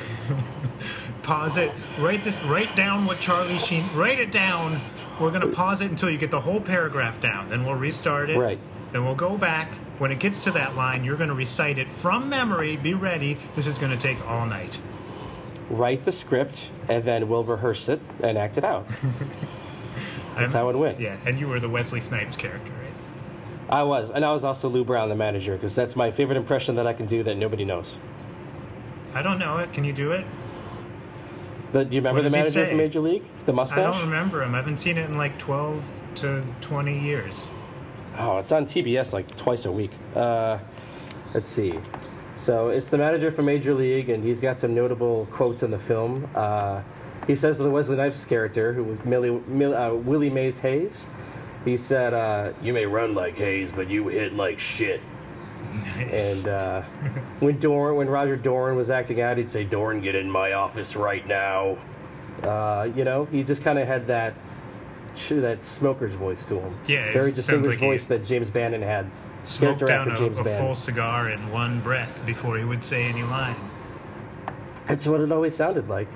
Pause it. Write this. Write down what Charlie Sheen. Write it down. We're gonna pause it until you get the whole paragraph down. Then we'll restart it. Right. Then we'll go back. When it gets to that line, you're gonna recite it from memory. Be ready. This is gonna take all night. Write the script, and then we'll rehearse it and act it out. That's I'm- how it went. Yeah, and you were the Wesley Snipes character? I was, and I was also Lou Brown, the manager, because that's my favorite impression that I can do that nobody knows. I don't know it. Can you do it? But do you remember What the manager from Major League? The mustache? I don't remember him. I haven't seen it in like 12 to 20 years. Oh, it's on TBS like twice a week. Uh, let's see. So it's the manager from Major League, and he's got some notable quotes in the film. Uh, he says to the Wesley Snipes character, who was Millie, Mill, uh, Willie Mays Hayes, he said, uh, "You may run like Hayes, but you hit like shit." Nice. And uh, when Dorn, when Roger Dorn was acting out, he'd say, "Dorn, get in my office right now." Uh, you know, he just kind of had that that smoker's voice to him. Yeah, very distinguished like voice that James Gammon had. Smoked down a, James a Gammon. full cigar in one breath before he would say any line. That's what it always sounded like.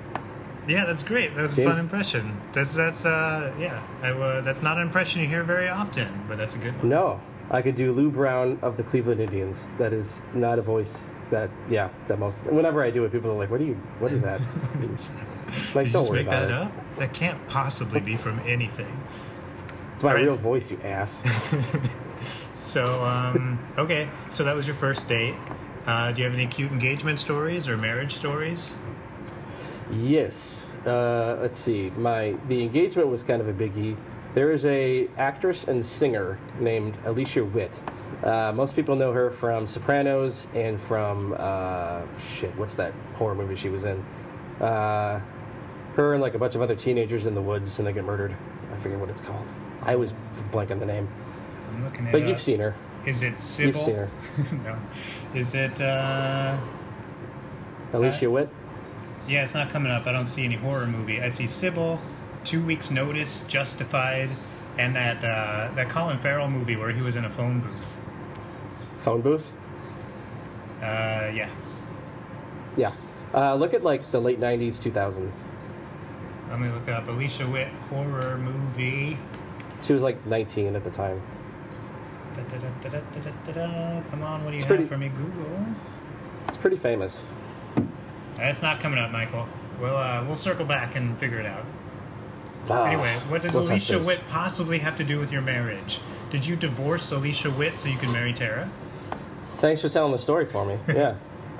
Yeah, that's great. That was a fun impression. That's that's uh yeah. I, uh, that's not an impression you hear very often, but that's a good one. No, I could do Lou Brown of the Cleveland Indians. That is not a voice that, yeah, that most. Whenever I do it, people are like, "What do you? What is that?" like, Did you don't just worry make about that it. up? That can't possibly be from anything. It's my right. real voice, you ass. So um, okay, so that was your first date. Uh, do you have any cute engagement stories or marriage stories? Yes. Uh, let's see. My the engagement was kind of a biggie. There is a actress and singer named Alicia Witt. Uh, most people know her from Sopranos and from uh, shit. What's that horror movie she was in? Uh, her and like a bunch of other teenagers in the woods and they get murdered. I forget what it's called. I was blank on the name. I'm looking at. But you've seen her. Is it Sybil? You've seen her. no. Is it? Uh, Alicia Witt. Yeah, it's not coming up. I don't see any horror movie. I see Sybil, Two Weeks Notice, Justified, and that uh, that Colin Farrell movie where he was in a phone booth. Phone booth. Uh, yeah. Yeah. Uh, look at like the late '90s, 2000. Let me look up Alicia Witt horror movie. She was like 19 at the time. Da, da, da, da, da, da, da, da. Come on, what do you It's have pretty- for me, Google? It's pretty famous. That's not coming up, Michael. We'll uh, we'll circle back and figure it out. Ah, Anyway, what does we'll Alicia. Witt possibly have to do with your marriage? Did you divorce Alicia Witt so you could marry Tara? Thanks for telling the story for me. Yeah.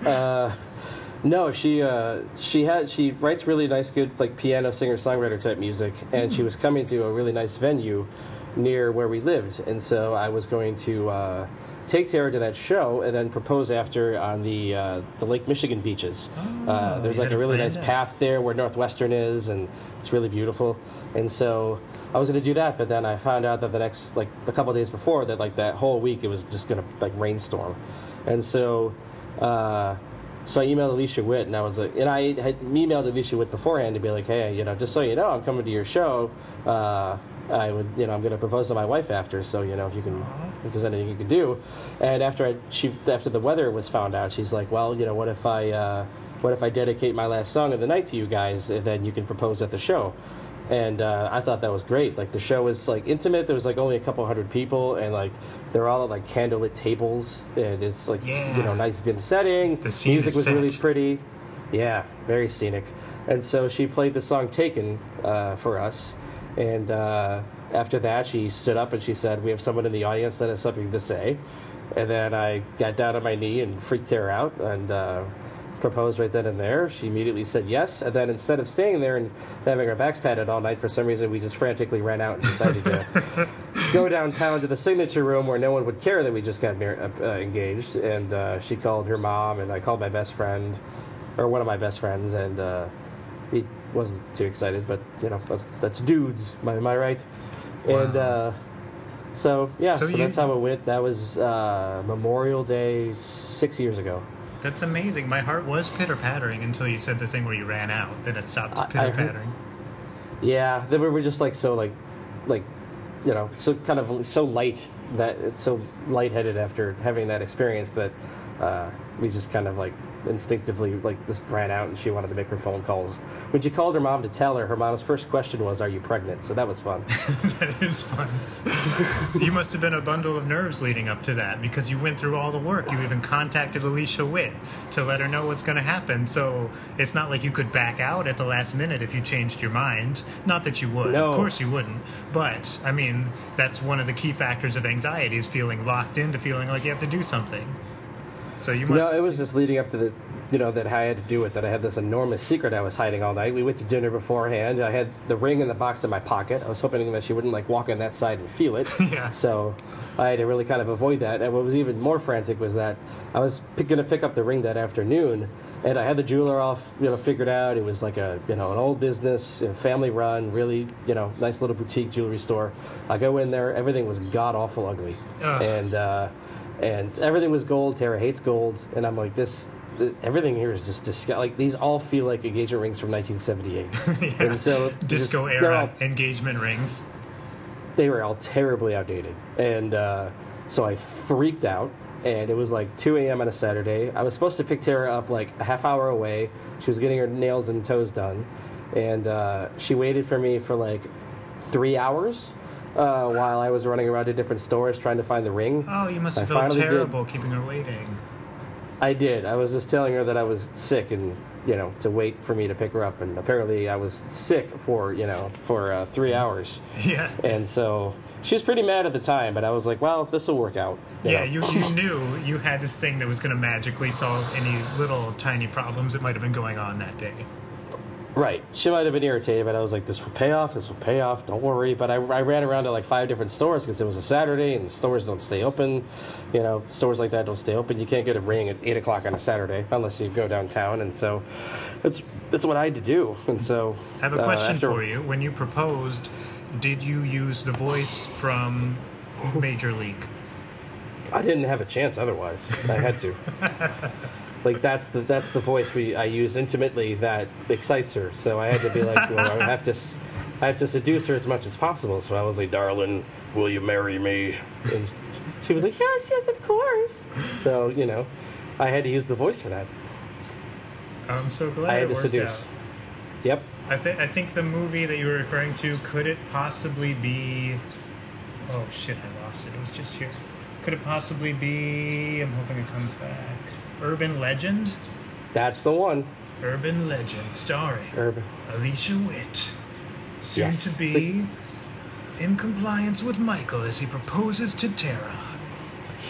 uh, no, she uh, she had she writes really nice, good like piano singer songwriter type music, and she was coming to a really nice venue near where we lived, and so I was going to uh, take Tara to that show and then propose after on the uh, the Lake Michigan beaches. uh, Oh, there's like a really nice out. path there where Northwestern is, and it's really beautiful. And so I was going to do that, but then I found out that the next like a couple days before that like that whole week it was just going to like rainstorm, and so. Uh, so I emailed Alicia Witt, and I was like, and I had emailed Alicia Witt beforehand to be like, hey, you know, just so you know, I'm coming to your show. Uh, I would, you know, I'm going to propose to my wife after, so you know, if you can, if there's anything you can do. And after I, she, after the weather was found out, she's like, well, you know, what if I, uh, what if I dedicate my last song of the night to you guys, and then you can propose at the show. And uh, I thought that was great. Like the show was like intimate. There was like only a couple hundred people, and like they're all at like candlelit tables, and it's like Yeah. you know nice dim setting. The Music was really pretty. Yeah, very scenic. And so she played the song "Taken" uh, for us, and uh, after that, she stood up and she said, "We have someone in the audience that has something to say." And then I got down on my knee and freaked her out and uh, proposed right then and there. She immediately said yes. And then instead of staying there and having our backs patted all night, for some reason, we just frantically ran out and decided to go downtown to the signature room where no one would care that we just got mar- uh, engaged. And uh, she called her mom, and I called my best friend, or one of my best friends, and uh, he wasn't too excited. But you know, that's that's dudes. Am I, am I right? And uh, so yeah, So so, you- that's how it went. That was uh, Memorial Day six years ago. That's amazing. My heart was pitter pattering until you said the thing where you ran out. Then it stopped pitter pattering. Yeah, then we were just like so like, like, you know, so kind of so light that it's so lightheaded after having that experience that uh, we just kind of like instinctively like just ran out and she wanted to make her phone calls. When she called her mom to tell her, her mom's first question was, "Are you pregnant?" So that was fun. that is fun. you must have been a bundle of nerves leading up to that because you went through all the work. You even contacted Alicia Witt to let her know what's going to happen. So it's not like you could back out at the last minute if you changed your mind. Not that you would. No. Of course you wouldn't. But I mean, that's one of the key factors of anxiety is feeling locked into feeling like you have to do something. So you must. No, it was just leading up to the, you know, that I had to do it. That I had this enormous secret I was hiding all night. We went to dinner beforehand. I had the ring in the box in my pocket. I was hoping that she wouldn't like walk on that side and feel it. Yeah. So I had to really kind of avoid that. And what was even more frantic was that I was going to pick up the ring that afternoon, and I had the jeweler off, you know figured out. It was like a you know an old business, you know, family run, really you know nice little boutique jewelry store. I go in there, everything was god awful ugly, Ugh. and. uh and everything was gold. Tara hates gold, and I'm like, this, this everything here is just disgusting. Like these all feel like engagement rings from 1978, Yeah. and so Disco just- era all- engagement rings. they were all terribly outdated, and uh, so I freaked out. And it was like 2 a.m. on a Saturday. I was supposed to pick Tara up like a half hour away. She was getting her nails and toes done, and uh, she waited for me for like three hours uh, while I was running around to different stores trying to find the ring. Oh, you must I have felt finally did. terrible keeping her waiting. I did. I was just telling her that I was sick and you know to wait for me to pick her up, and apparently I was sick for you know for uh, three hours, Yeah. and so she was pretty mad at the time. But I was like, well, this will work out. you Yeah, you, you knew you had this thing that was going to magically solve any little tiny problems that might have been going on that day. Right. She might have been irritated, but I was like, this will pay off. This will pay off. Don't worry. But I, I ran around to like five different stores because it was a Saturday and stores don't stay open. You know, stores like that don't stay open. You can't get a ring at eight o'clock on a Saturday unless you go downtown, and so that's that's what I had to do. And so I have a uh, question after- for you. When you proposed, did you use the voice from Major League? I didn't have a chance otherwise. I had to. like that's the that's the voice we I use intimately that excites her. So I had to be like, well, I have to I have to seduce her as much as possible. So I was like, darling, will you marry me? And she was like, yes, yes, of course. So you know, I had to use the voice for that. I'm so glad I it had to seduce. out. Yep. I, th- I think the movie that you were referring to could it possibly be? Oh shit! I lost it. It was just here. Could it possibly be? I'm hoping it comes back. Urban Legend. That's the one. Urban Legend, starring Urban. Alicia Witt, soon Yes. to be in compliance with Michael as he proposes to Tara.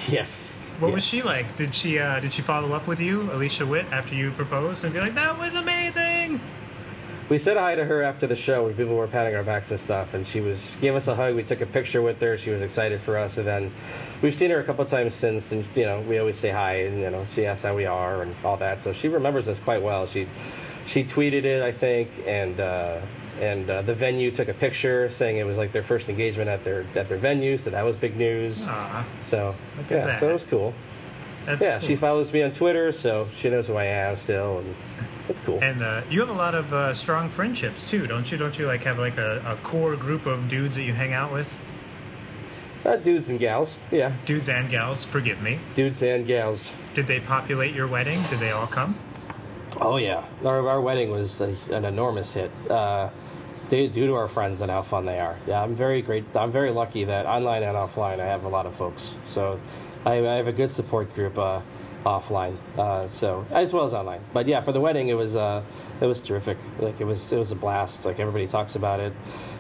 Yes. What was she like? Did she uh, did she follow up with you, Alicia Witt, after you proposed, and be like, "That was amazing"? We said hi to her after the show when people were patting our backs and stuff, and she was gave us a hug. We took a picture with her. She was excited for us, and then we've seen her a couple of times since, and you know we always say hi, and you know she asks how we are and all that. So she remembers us quite well. She she tweeted it, I think, and uh, and uh, the venue took a picture saying it was like their first engagement at their at their venue, so that was big news. Aw, So yeah, that. so it was cool. that's yeah, cool. she follows me on Twitter, so she knows who I am still, and it's cool. And uh, you have a lot of uh, strong friendships too, don't you? Don't you like have like a, a core group of dudes that you hang out with? Uh, dudes and gals, yeah, Dudes and gals, forgive me. dudes and gals. Did they populate your wedding? Did they all come? Oh yeah, our, our wedding was a, an enormous hit. Uh, due, due to our friends and how fun they are. Yeah, I'm very great. I'm very lucky that online and offline I have a lot of folks. So I, I have a good support group uh, offline. Uh, so as well as online. But yeah, for the wedding it was uh, it was terrific. Like it was it was a blast. Like everybody talks about it.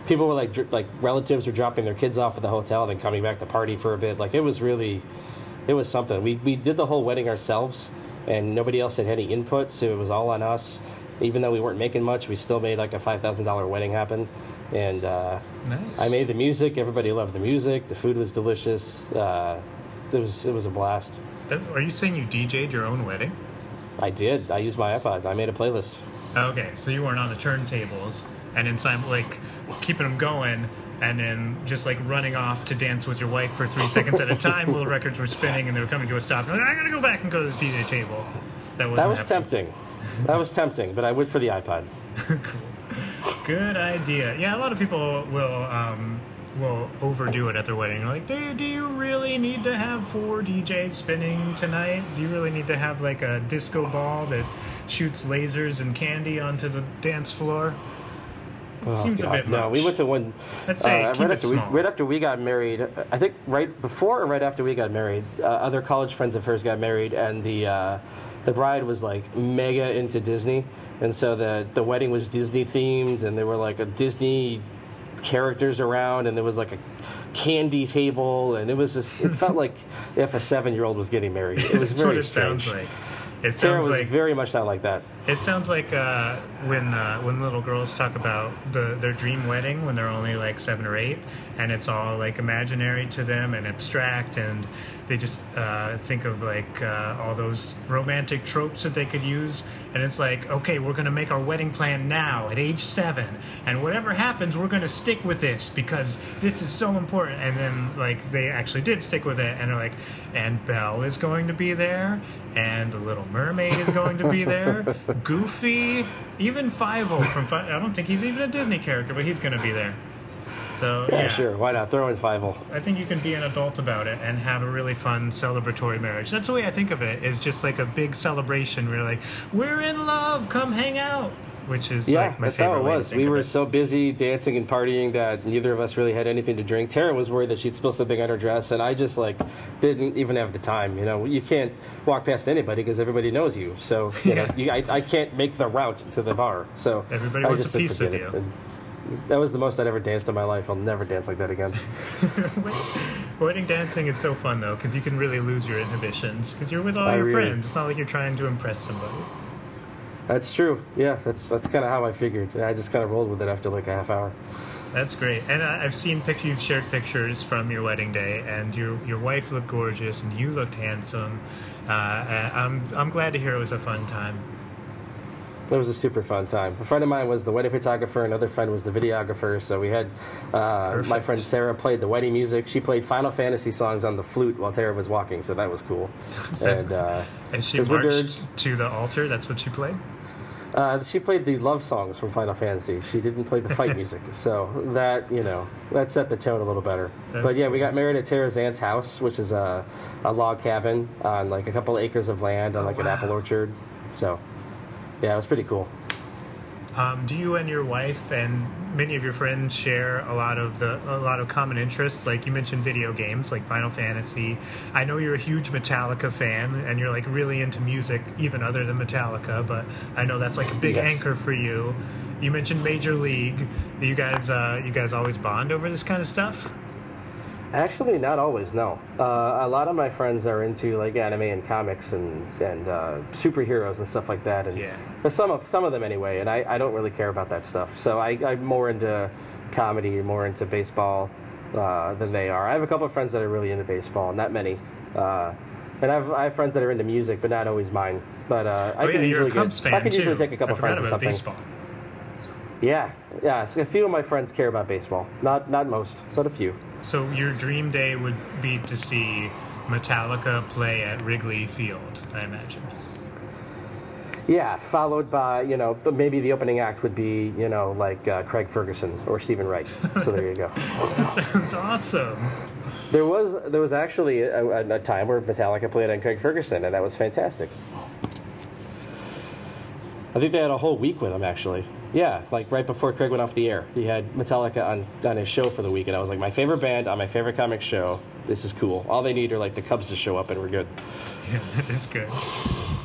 People were like dr- like relatives were dropping their kids off at the hotel, and then coming back to party for a bit. Like it was really it was something. We we did the whole wedding ourselves, and nobody else had any input, so it was all on us. Even though we weren't making much, we still made like a five thousand dollar wedding happen. And uh, Nice. I made the music. Everybody loved the music. The food was delicious. Uh, it was it was a blast. That, are you saying you DJ'd your own wedding? I did. I used my iPod. I made a playlist. Okay, so you weren't on the turntables and then some like keeping them going and then just like running off to dance with your wife for three seconds at a time while the records were spinning and they were coming to a stop. And I gotta go back and go to the DJ table. That, That was happening. tempting. That was tempting, but I went for the iPod. Good idea. Yeah, a lot of people will um, will overdo it at their wedding. Like, do, do you really need to have four DJs spinning tonight? Do you really need to have like a disco ball that shoots lasers and candy onto the dance floor? It Oh, seems a God, bit much. no, we went to one. I'd say uh, keep right, it after we, right after we got married, I think right before or right after we got married, uh, other college friends of hers got married, and the uh, the bride was like mega into Disney, and so the the wedding was Disney themed, and they were like a Disney characters around, and there was like a candy table, and it was just it felt like if a seven year old was getting married. It was very it strange. sounds like. It Sarah sounds was like very much not like that. It sounds like uh, when uh, when little girls talk about the their dream wedding when they're only like seven or eight, and it's all like imaginary to them and abstract, and they just uh, think of like uh, all those romantic tropes that they could use, and it's like, okay, we're gonna make our wedding plan now at age seven, and whatever happens, we're gonna stick with this because this is so important. And then like they actually did stick with it, and they're like, and Belle is going to be there, and the Little Mermaid is going to be there. Goofy, even Five-O oh from Fi- I don't think he's even a Disney character, but he's going to be there. So Yeah, yeah, sure. Why not throw in five oh. I think you can be an adult about it and have a really fun celebratory marriage. That's the way I think of it. Is just like a big celebration. We're like, we're in love. Come hang out. Which is Yeah, like my that's favorite how it was. We were it. so busy dancing and partying that neither of us really had anything to drink. Tara was worried that she'd spill something on her dress, and I just like didn't even have the time. You know, you can't walk past anybody because everybody knows you. So you know, you, I, I can't make the route to the bar. So Everybody I wants just a piece of you." that was the most I'd ever danced in my life. I'll never dance like that again. Wedding dancing is so fun though, because you can really lose your inhibitions. Because you're with all I your really- friends. It's not like you're trying to impress somebody. That's true. Yeah, that's that's kind of how I figured. I just kind of rolled with it after like a half hour. That's great. And I- I've seen pictures, you've shared pictures from your wedding day, and your your wife looked gorgeous, and you looked handsome. Uh, I'm I'm glad to hear it was a fun time. It was a super fun time. A friend of mine was the wedding photographer. Another friend was the videographer. So we had uh, my friend Sarah played the wedding music. She played Final Fantasy songs on the flute while Tara was walking. So that was cool. and uh, And she marched to the altar. That's what she played. Uh, she played the love songs from Final Fantasy. She didn't play the fight music. So that you know that set the tone a little better. That's but yeah, we got married at Tara's aunt's house, which is a, a log cabin on like a couple acres of land on like an wow. apple orchard. So yeah, it was pretty cool. Um, do you and your wife and many of your friends share a lot of the a lot of common interests? Like you mentioned, video games like Final Fantasy. I know you're a huge Metallica fan, and you're like really into music, even other than Metallica. But I know that's like a big Yes. anchor for you. You mentioned Major League. You guys, uh, you guys always bond over this kind of stuff. Actually, not always. No, uh, a lot of my friends are into like anime and comics and and uh, superheroes and stuff like that. And Yeah. but some of some of them anyway. And I, I don't really care about that stuff. So I, I'm more into comedy, more into baseball uh, than they are. I have a couple of friends that are really into baseball, not many. Uh, and I have, I have friends that are into music, but not always mine. But uh, I oh can yeah, you're usually get, I can too. usually take a couple I friends or something. baseball. Yeah, yeah. So a few of my friends care about baseball. Not not most, but a few. So your dream day would be to see Metallica play at Wrigley Field, I imagine. Yeah, followed by you know but maybe the opening act would be you know like uh, Craig Ferguson or Stephen Wright. So there you go. That sounds awesome. There was there was actually a, a, a time where Metallica played on Craig Ferguson, and that was fantastic. I think they had a whole week with him actually. Yeah, like right before Craig went off the air, he had Metallica on on his show for the week, and I was like, my favorite band on my favorite comic show. This is cool. All they need are like the Cubs to show up, and we're good. Yeah, it's good.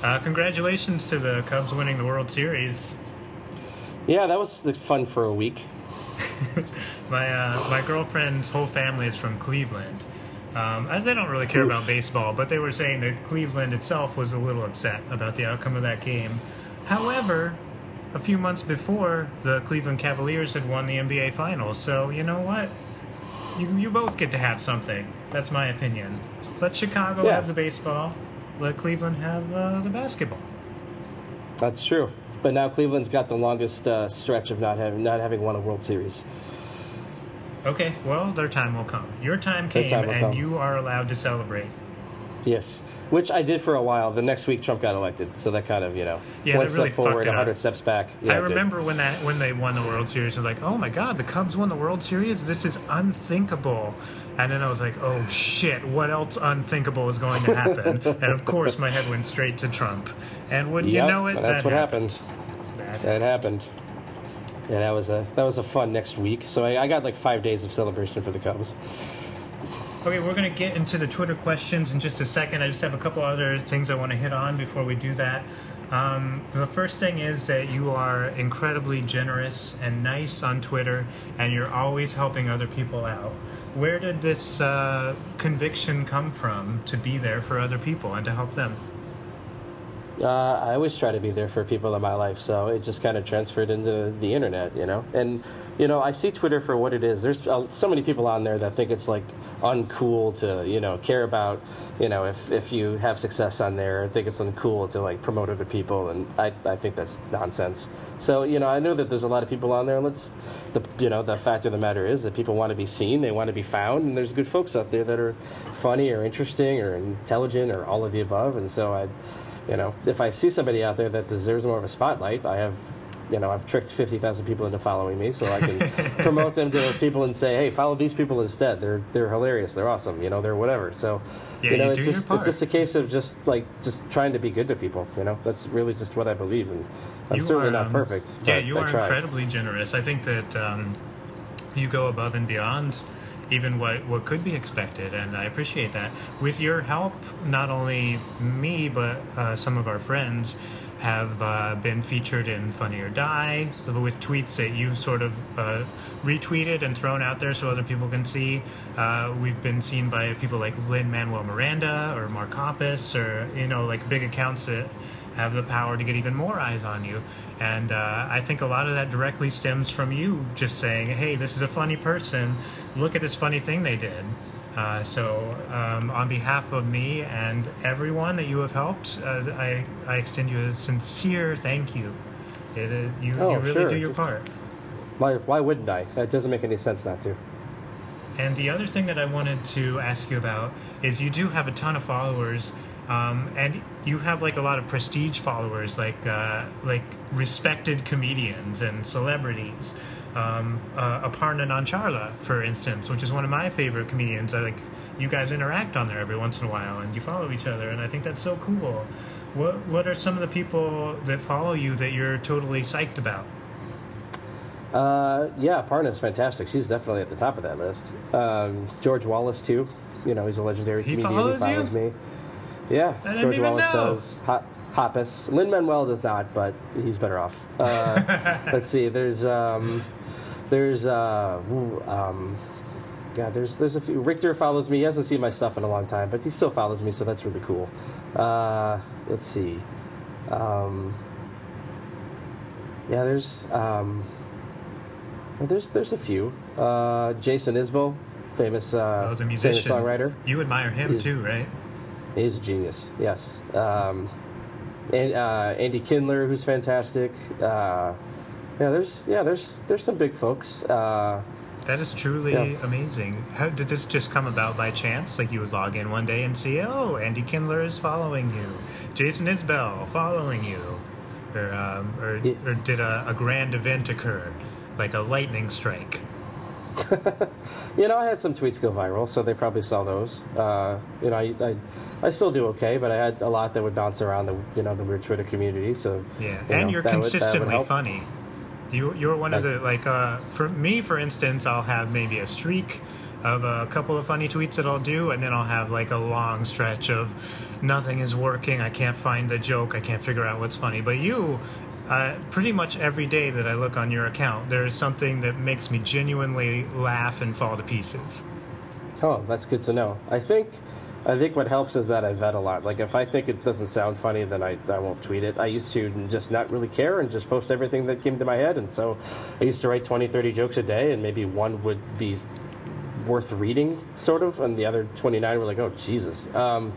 Uh, congratulations to the Cubs winning the World Series. Yeah, that was fun for a week. My uh, my girlfriend's whole family is from Cleveland. Um, and they don't really care Oof. about baseball, but they were saying that Cleveland itself was a little upset about the outcome of that game. However, a few months before, the Cleveland Cavaliers had won the NBA Finals. So you know what? You you both get to have something. That's my opinion. Let Chicago Yeah. have the baseball. Let Cleveland have uh, the basketball. That's true. But now Cleveland's got the longest uh, stretch of not having not having won a World Series. Okay, well, their time will come. Your time came, time and come. you are allowed to celebrate. Yes, which I did for a while. The next week, Trump got elected, so that kind of you know Yeah, one that really step forward, hundred steps back. Yeah, I remember when that when they won the World Series, I was like, "Oh my God, the Cubs won the World Series! This is unthinkable." And then I was like, "Oh shit, what else unthinkable is going to happen?" and of course, my head went straight to Trump. And when you know it, that's that what happened. That- That happened. Yeah, that was a that was a fun next week. So I, I got like five days of celebration for the Cubs. Okay, we're going to get into the Twitter questions in just a second. I just have a couple other things I want to hit on before we do that. Um, the first thing is that you are incredibly generous and nice on Twitter, and you're always helping other people out. Where did this uh, conviction come from to be there for other people and to help them? Uh, I always try to be there for people in my life, so it just kind of transferred into the internet, you know. And you know, I see Twitter for what it is. There's uh, so many people on there that think it's like uncool to, you know, care about, you know, if if you have success on there. I think it's uncool to like promote other people, and I I think that's nonsense. So you know, I know that there's a lot of people on there. And let's, the you know, the fact of the matter is that people want to be seen, they want to be found, and there's good folks out there that are funny or interesting or intelligent or all of the above. And so I you know, if I see somebody out there that deserves more of a spotlight, I have, you know, I've tricked 50,000 people into following me, so I can promote them to those people and say, hey, follow these people instead. They're they're hilarious. They're awesome. You know, they're whatever. So, Yeah, you know, you it's just it's just a case of just like just trying to be good to people. You know, that's really just what I believe in. I'm You certainly are, not um, perfect. Yeah, but you I are try. incredibly generous. I think that um, you go above and beyond even what, what could be expected, and I appreciate that. With your help, not only me, but uh, some of our friends have uh, been featured in Funny or Die with tweets that you've sort of uh, retweeted and thrown out there so other people can see. Uh, we've been seen by people like Lin Manuel Miranda or Mark Hoppus or, you know, like big accounts that have the power to get even more eyes on you. And uh, I think a lot of that directly stems from you just saying, hey, this is a funny person. Look at this funny thing they did. Uh, so, um, on behalf of me and everyone that you have helped, uh, I, I extend you a sincere thank you. It, uh, you, Oh, you really sure. do your part. Why, why wouldn't I? That doesn't make any sense not to. And the other thing that I wanted to ask you about is you do have a ton of followers, um, and you have like a lot of prestige followers, like uh, like respected comedians and celebrities. Um, uh, Aparna Nancherla, for instance, which is one of my favorite comedians. I like you guys interact on there every once in a while, and you follow each other, and I think that's so cool. What what are some of the people that follow you that you're totally psyched about? Uh, yeah, Parna's fantastic. She's definitely at the top of that list. Um, George Wallace too. You know, he's a legendary He comedian. follows he follows you? me. Yeah, I George even Wallace know. does. Hop, Hoppus. Lin Manuel does not, but he's better off. Uh, let's see. There's um, there's uh, um, yeah. There's there's a few. Richter follows me. He hasn't seen my stuff in a long time, but he still follows me, so that's really cool. Uh, let's see. Um, yeah, there's um, there's there's a few. Uh, Jason Isbell, famous uh, Oh, the famous songwriter. You admire him He's- too, right? He's a genius. Yes. Um, and uh, Andy Kindler, who's fantastic. Yeah, there's yeah, there's there's some big folks. Uh, That is truly Yeah. amazing. How did this just come about by chance? Like you would log in one day and see, oh, Andy Kindler is following you, Jason Isbell following you, or um, or, Yeah. or did a, a grand event occur, like a lightning strike? you know, I had some tweets go viral, so they probably saw those. Uh, you know, I, I I still do okay, but I had a lot that would bounce around the you know the weird Twitter community. So Yeah, you and know, you're would- would consistently help. funny. You you're one of the like uh, for me for instance, I'll have maybe a streak of a couple of funny tweets that I'll do, and then I'll have like a long stretch of nothing is working. I can't find the joke. I can't figure out what's funny. But you. Uh, pretty much every day that I look on your account, there is something that makes me genuinely laugh and fall to pieces. Oh, that's good to know. I think I think what helps is that I vet a lot. Like if I think it doesn't sound funny, then I, I won't tweet it. I used to just not really care and just post everything that came to my head. And so I used to write 20, 30 jokes a day, and maybe one would be worth reading, sort of, and the other 29 were like, oh, Jesus. Um,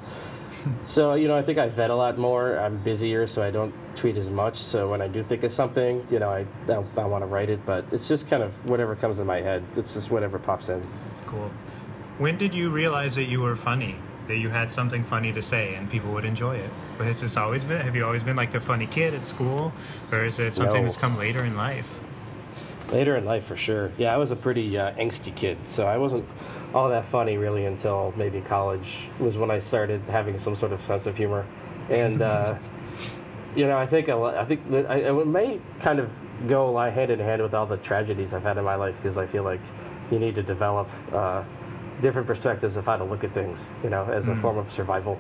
so, you know, I think I vet a lot more. I'm busier, so I don't tweet as much. So when I do think of something, you know, I, I, I want to write it, but it's just kind of whatever comes in my head. It's just whatever pops in. Cool. When did you realize that you were funny? That you had something funny to say and people would enjoy it. But has this always been? Have you always been like the funny kid at school, or is it something No. that's come later in life? Later in life, for sure. Yeah, I was a pretty uh, angsty kid, so I wasn't all that funny really until maybe college was when I started having some sort of sense of humor, and uh, you know, I think a I think I, it may kind of go hand in hand with all the tragedies I've had in my life because I feel like you need to develop uh, different perspectives of how to look at things, you know, as a form of survival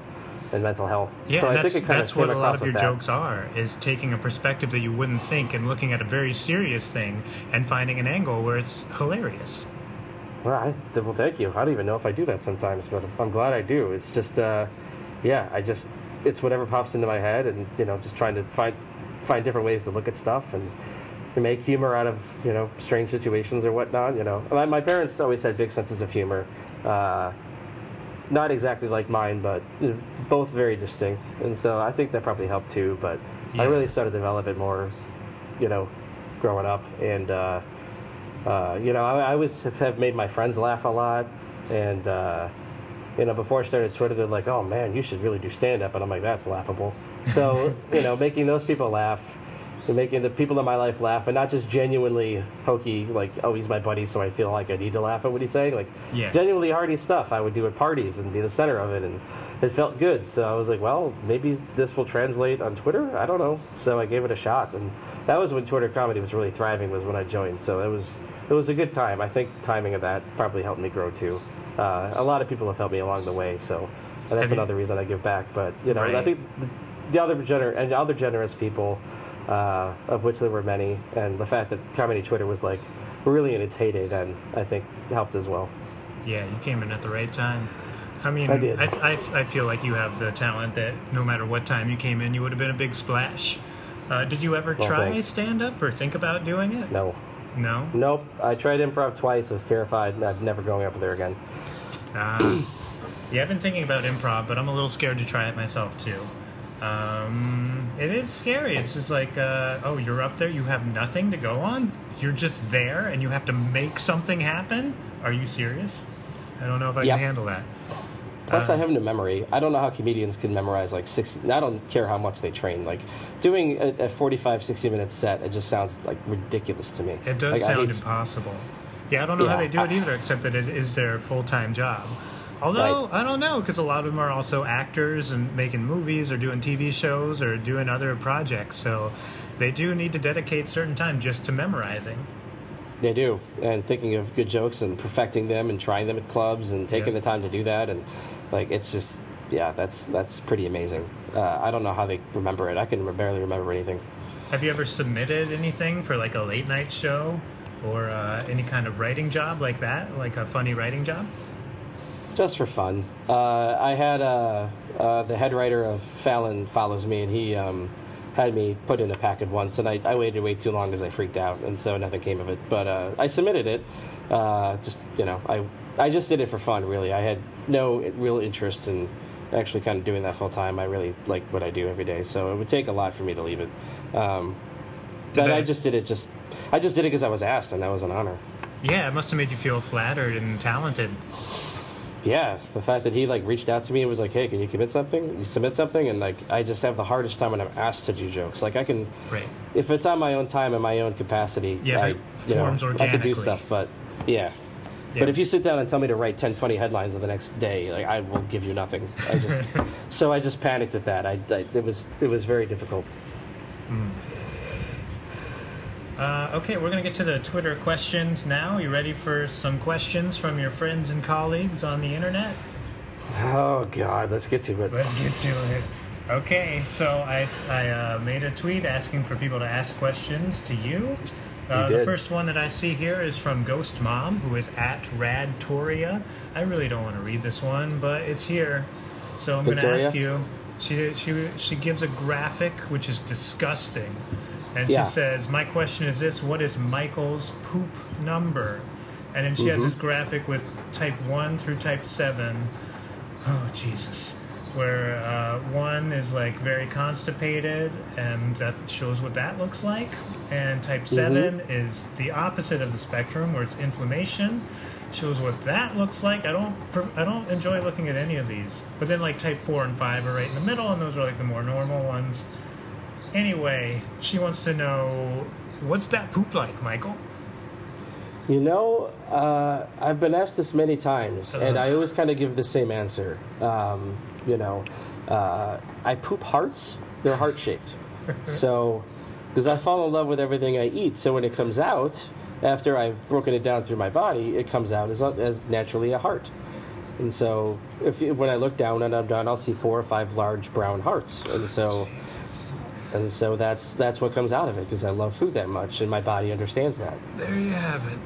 and mental health. Yeah, so I that's, think it kind that's of what a lot of your that. jokes are: is taking a perspective that you wouldn't think and looking at a very serious thing and finding an angle where it's hilarious. Well, I, well, thank you. I don't even know if I do that sometimes, but I'm glad I do. It's just, uh, yeah, I just, it's whatever pops into my head, and you know, just trying to find find different ways to look at stuff and to make humor out of you know strange situations or whatnot. You know, my, my parents always had big senses of humor. Uh, not exactly like mine, but both very distinct, and so I think that probably helped too. But Yeah. I really started to develop it more, you know, growing up, and uh, uh, you know, I, I was have made my friends laugh a lot, and uh, you know, before I started Twitter, they're like, "Oh man, you should really do stand up," and I'm like, "That's laughable." So you know, making those people laugh, and making the people in my life laugh, and not just genuinely hokey, like, "Oh, he's my buddy, so I feel like I need to laugh at what he's saying." Like, Yeah. genuinely hearty stuff I would do at parties and be the center of it, and it felt good. So I was like, "Well, maybe this will translate on Twitter." I don't know. So I gave it a shot, and that was when Twitter comedy was really thriving. Was when I joined. So it was it was a good time. I think the timing of that probably helped me grow too. Uh, a lot of people have helped me along the way, so and that's another reason I give back. But you know, I think the, the other gener- and the other generous people, uh, of which there were many, and the fact that comedy Twitter was like really in its heyday then, I think helped as well. Yeah, you came in at the right time. I mean, I did. I, I, I feel like you have the talent that no matter what time you came in, you would have been a big splash. Uh, did you ever Well, try stand up or think about doing it? No, No. nope. I tried improv twice. I was terrified. I'm never going up there again. Uh, yeah, I've been thinking about improv, but I'm a little scared to try it myself too. Um, it is scary. It's just like, uh, oh, you're up there, you have nothing to go on. You're just there, and you have to make something happen. Are you serious? I don't know if I Yep. can handle that. Plus, Uh, I have no memory. I don't know how comedians can memorize like 60. I don't care how much they train. Like doing a, a 45, 60 minute set, it just sounds like ridiculous to me. It does Like, sound impossible. Yeah, I don't know how they do it either, except that it is their full time job. Although, I don't know, because a lot of them are also actors and making movies or doing TV shows or doing other projects. So they do need to dedicate certain time just to memorizing. They do, and thinking of good jokes and perfecting them and trying them at clubs and taking Yeah. the time to do that and like it's just yeah, that's that's pretty amazing. Uh, I don't know how they remember it. I can barely remember anything. Have you ever submitted anything for like a late night show or uh, any kind of writing job like that, like a funny writing job? Just for fun. Uh, I had uh, uh, the head writer of Fallon follows me, and he um, had me put in a packet once, and I, I waited way too long because I freaked out, and so nothing came of it. But uh, I submitted it. Uh, just you know, I I just did it for fun. Really, I had no real interest in actually kind of doing that full time. I really like what I do every day, so it would take a lot for me to leave it. Um, but I just did it just I just did it because I was asked, and that was an honor. Yeah, it must have made you feel flattered and talented. Yeah, the fact that he like reached out to me and was like, "Hey, can you commit something? You submit something?" And like, I just have the hardest time when I'm asked to do jokes. Like, I can, Right. if it's on my own time and my own capacity, Yeah, I, you know, forms I could do stuff. But yeah. Yeah. But if you sit down and tell me to write ten funny headlines the next day, like I will give you nothing. I just, so I just panicked at that. I, I it was it was very difficult. Uh, okay, we're going to get to the Twitter questions now. You ready for some questions from your friends and colleagues on the internet? Oh God, let's get to it. Let's get to it. Okay, so I, I uh, made a tweet asking for people to ask questions to you. Uh, the first one that I see here is from Ghost Mom, who is at Radtoria. I really don't want to read this one, but it's here. So I'm going to ask you. She, she, she gives a graphic which is disgusting. And Yeah. she says, My question is this What is Michael's poop number? And then she has Mm-hmm. this graphic with type 1 through type 7. Oh, Jesus. Where uh, one is like very constipated, and that shows what that looks like. And type 7 is the opposite of the spectrum, where it's inflammation. shows what that looks like. I don't I don't enjoy looking at any of these. But then like type four and five are right in the middle, and those are like the more normal ones. Anyway, she wants to know what's that poop like, Michael? You know, uh, I've been asked this many times, and I always kind of give the same answer. Um, you know, uh, I poop hearts. They're heart shaped. so, because I fall in love with everything I eat, so when it comes out, after I've broken it down through my body, it comes out as, as naturally a heart. And so, if when I look down and I'm done, I'll see four or five large brown hearts. And so, and so that's that's what comes out of it because I love food that much, and my body understands that. There you have it.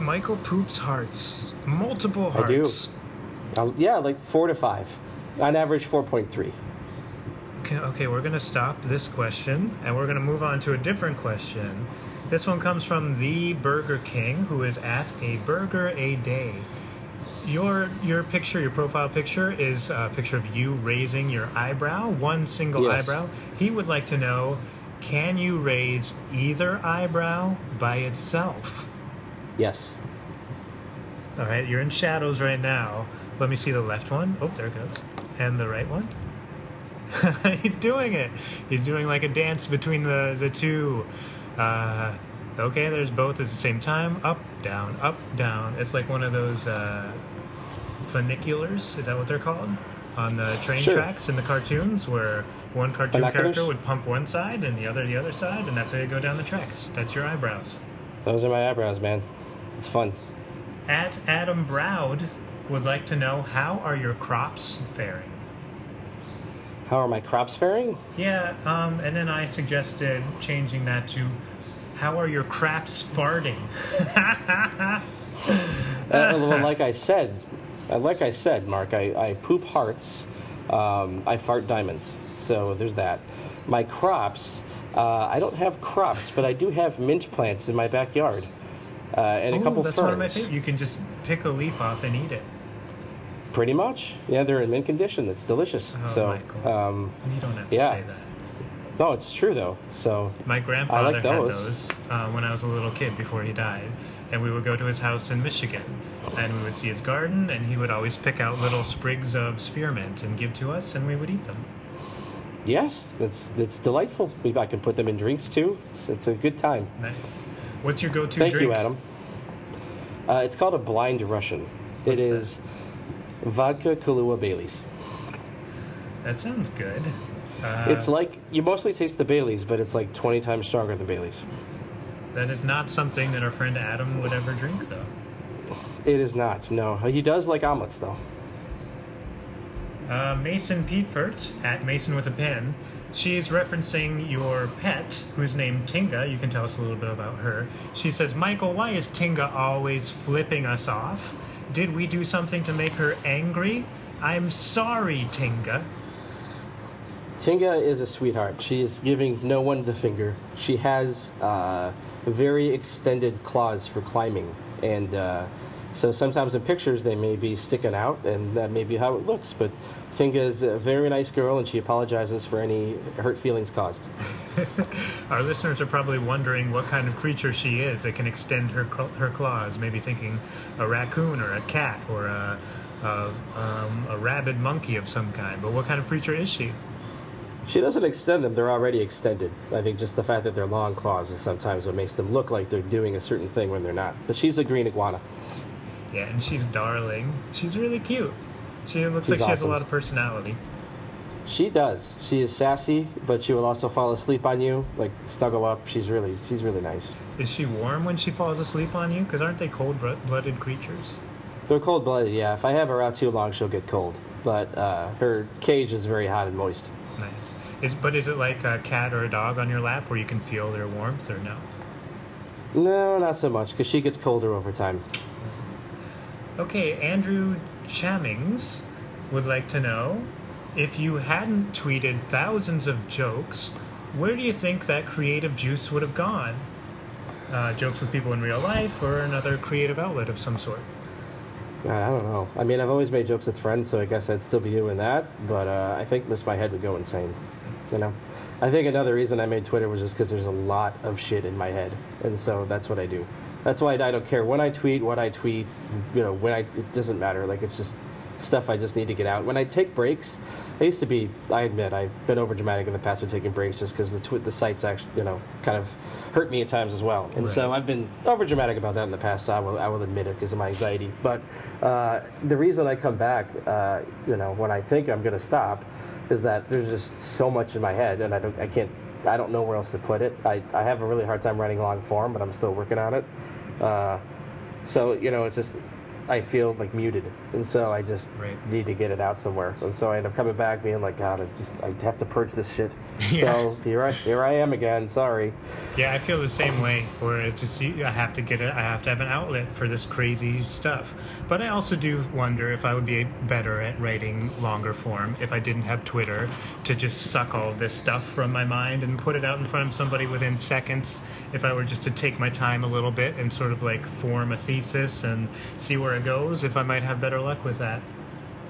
Michael poops hearts. Multiple hearts. I do. Um, yeah, like four to five. On average, four point three. Okay, okay, we're going to stop this question and we're going to move on to a different question. This one comes from the Burger King, who is at a burger a day. Your your picture, your profile picture, is a picture of you raising your eyebrow, one single Yes. eyebrow. He would like to know, can you raise either eyebrow by itself? Yes. All right, you're in shadows right now. Let me see the left one. Oh, there it goes. And the right one. He's doing it. He's doing like a dance between the the two. Uh, okay, there's both at the same time. Up, down, up, down. It's like one of those uh, funiculars. Is that what they're called? On the train Sure. tracks in the cartoons, where one cartoon Binoculars? character would pump one side and the other the other side, and that's how you go down the tracks. That's your eyebrows. Those are my eyebrows, man. It's fun. At Adam Browd would like to know how are your crops faring? How are my crops faring? Yeah, um, and then I suggested changing that to how are your craps farting? Uh, well, like I said, uh, like I said, Mark, I, I poop hearts. Um, I fart diamonds. So there's that. My crops. Uh, I don't have crops, but I do have mint plants in my backyard, uh, and a couple that's ferns. one of my. You can just pick a leaf off and eat it. Pretty much. Yeah, they're in mint condition. It's delicious. Oh, so, Michael. um, You don't have to Yeah. say that. no, it's true though. So My grandfather like had those. those uh, when I was a little kid before he died. And we would go to his house in Michigan. And we would see his garden, and he would always pick out little sprigs of spearmint and give to us, and we would eat them. yes, it's it's delightful. Maybe I can put them in drinks too. It's, it's a good time. Nice. What's your go-to Thank drink? you, Adam. Uh, it's called a blind Russian. It What's that? is vodka Kahlua Bailey's. That sounds good. Uh, it's like you mostly taste the Bailey's, but it's like 20 times stronger than Bailey's. That is not something that our friend Adam would ever drink, though. It is not. No, he does like omelets though. Uh, Mason Petefert at Mason with a pen. She's referencing your pet, who's named Tinga. You can tell us a little bit about her. She says, Michael, why is Tinga always flipping us off? Did we do something to make her angry? I'm sorry, Tinga. Tinga is a sweetheart. She is giving no one the finger. She has uh, very extended claws for climbing, and uh, so sometimes in pictures they may be sticking out, and that may be how it looks. But Tinga is a very nice girl, and she apologizes for any hurt feelings caused. Our listeners are probably wondering what kind of creature she is that can extend her her claws. Maybe thinking a raccoon or a cat or a a, um, a rabid monkey of some kind. But what kind of creature is she? She doesn't extend them; they're already extended. I think just the fact that they're long claws is sometimes what makes them look like they're doing a certain thing when they're not. But she's a green iguana. Yeah, and she's darling. She's really cute. She looks She's like she has a lot of personality. She does. She is sassy, but she will also fall asleep on you, like snuggle up. She's really, she's really nice. Is she warm when she falls asleep on you? Because aren't they cold-blooded creatures? They're cold blooded, yeah. If I have her out too long, she'll get cold. But uh, her cage is very hot and moist. Nice. Is but is it like a cat or a dog on your lap where you can feel their warmth or no? No, not so much, because she gets colder over time. Okay, Andrew Chammings would like to know if you hadn't tweeted thousands of jokes, where do you think that creative juice would have gone? Uh, jokes with people in real life or another creative outlet of some sort? God, I don't know. I mean, I've always made jokes with friends, so I guess I'd still be doing that. But uh, I think this my head would go insane. You know, I think another reason I made Twitter was just because there's a lot of shit in my head, and so that's what I do. That's why I don't care when I tweet, what I tweet. You know, when I it doesn't matter. Like it's just stuff I just need to get out. When I take breaks, I used to be. I admit I've been over dramatic in the past with taking breaks, just because the tw- the sites actually you know kind of hurt me at times as well. And so I've been over dramatic about that in the past. I will I will admit it because of my anxiety. But uh, the reason I come back, uh, you know, when I think I'm going to stop, is that there's just so much in my head, and I don't I can't. I don't know where else to put it. I, I have a really hard time writing long form, but I'm still working on it. Uh, so you know, it's just I feel like muted, and so I just Right. need to get it out somewhere. And so I end up coming back, being like, God, I just I have to purge this shit. Yeah. So here I here I am again. Sorry. Yeah, I feel the same way. Where it just I have to get it. I have to have an outlet for this crazy stuff. But I also do wonder if I would be better at writing longer form if I didn't have Twitter to just suck all this stuff from my mind and put it out in front of somebody within seconds. If I were just to take my time a little bit and sort of like form a thesis and see where it goes, if I might have better luck with that.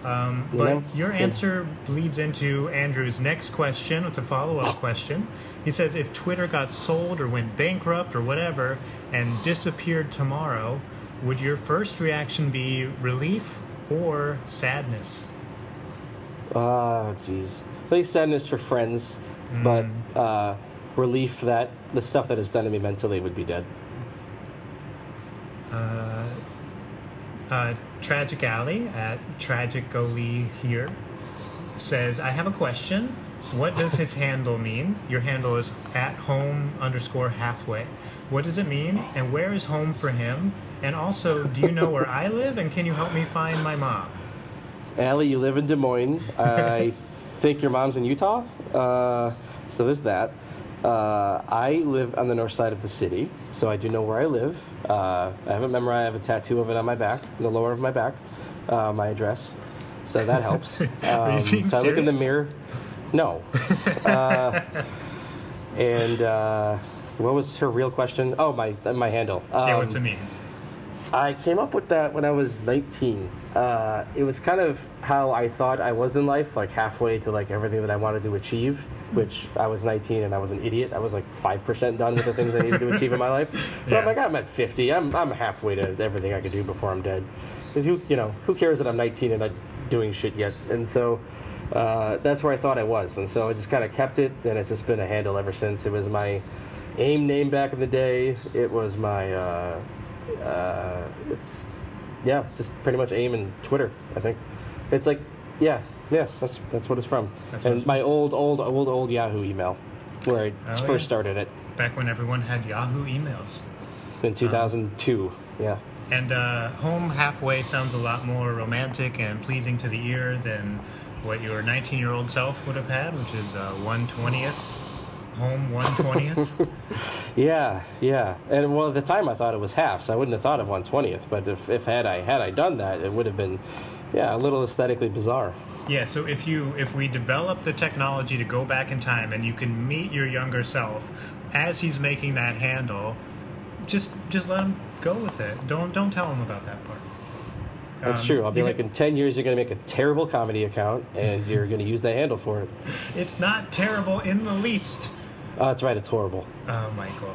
Um, but know, your yeah. answer leads into Andrew's next question. It's a follow up question. He says if Twitter got sold or went bankrupt or whatever and disappeared tomorrow, would your first reaction be relief or sadness? Ah, jeez. I think sadness for friends, but uh, relief that the stuff that it's done to me mentally would be dead. Uh, uh, Tragic Alley at Tragic Goalie here says, I have a question. What does his handle mean? Your handle is at home underscore halfway. What does it mean? And where is home for him? And also, do you know where I live? And can you help me find my mom? Allie, you live in Des Moines. I think your mom's in Utah. Uh, so there's that. Uh, I live on the north side of the city, so I do know where I live. Uh, I haven't memorized. I have a tattoo of it on my back, the lower of my back, uh, my address. So that helps. Um, Are you being so I look in the mirror. No. Uh, and uh, what was her real question? Oh, my my handle. yeah, Um, what's it mean? I came up with that when I was 19. Uh, it was kind of how I thought I was in life, like halfway to like everything that I wanted to achieve. Which I was 19 and I was an idiot. I was like five percent done with the things I needed to achieve in my life. But Yeah. I'm like I'm at 50. I'm I'm halfway to everything I could do before I'm dead. 'Cause who you know who cares that I'm 19 and not doing shit yet? And so uh, that's where I thought I was. And so I just kind of kept it, and it's just been a handle ever since. It was my AIM name back in the day. It was my uh, uh, it's yeah, just pretty much AIM and Twitter. I think it's like yeah, yeah. That's that's what it's from. That's and my old old old old Yahoo email, where I Oh, first yeah. started it Back when everyone had Yahoo emails. in 2002. Yeah. And uh, home halfway sounds a lot more romantic and pleasing to the ear than what your 19 year old self would have had, which is uh, 120th. Home 120th. Yeah, yeah. And well, at the time I thought it was half, so I wouldn't have thought of 120th. But if, if had I had I done that, it would have been, yeah, a little aesthetically bizarre. yeah, so if you if we develop the technology to go back in time and you can meet your younger self as he's making that handle, just just let him go with it. Don't don't tell him about that part. That's Um, true. I'll be like, can- in 10 years, you're going to make a terrible comedy account, and you're going to use that handle for it. It's not terrible in the least. Oh, that's right. It's horrible. Oh, Michael.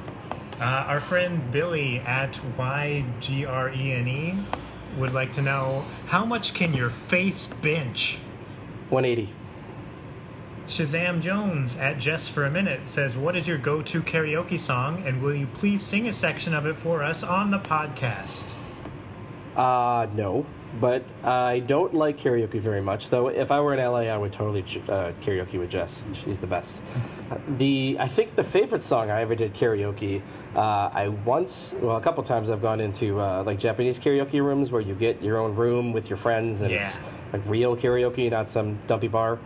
Uh, our friend Billy at YGRENE E would like to know how much can your face bench? 180. Shazam Jones at Just for a Minute says, What is your go to karaoke song, and will you please sing a section of it for us on the podcast? Uh, no. But I don't like karaoke very much, though. If I were in LA, I would totally uh, karaoke with Jess. She's the best. The I think the favorite song I ever did karaoke. Uh, I once, well, a couple times I've gone into uh, like Japanese karaoke rooms where you get your own room with your friends and it's like real karaoke, not some dumpy bar.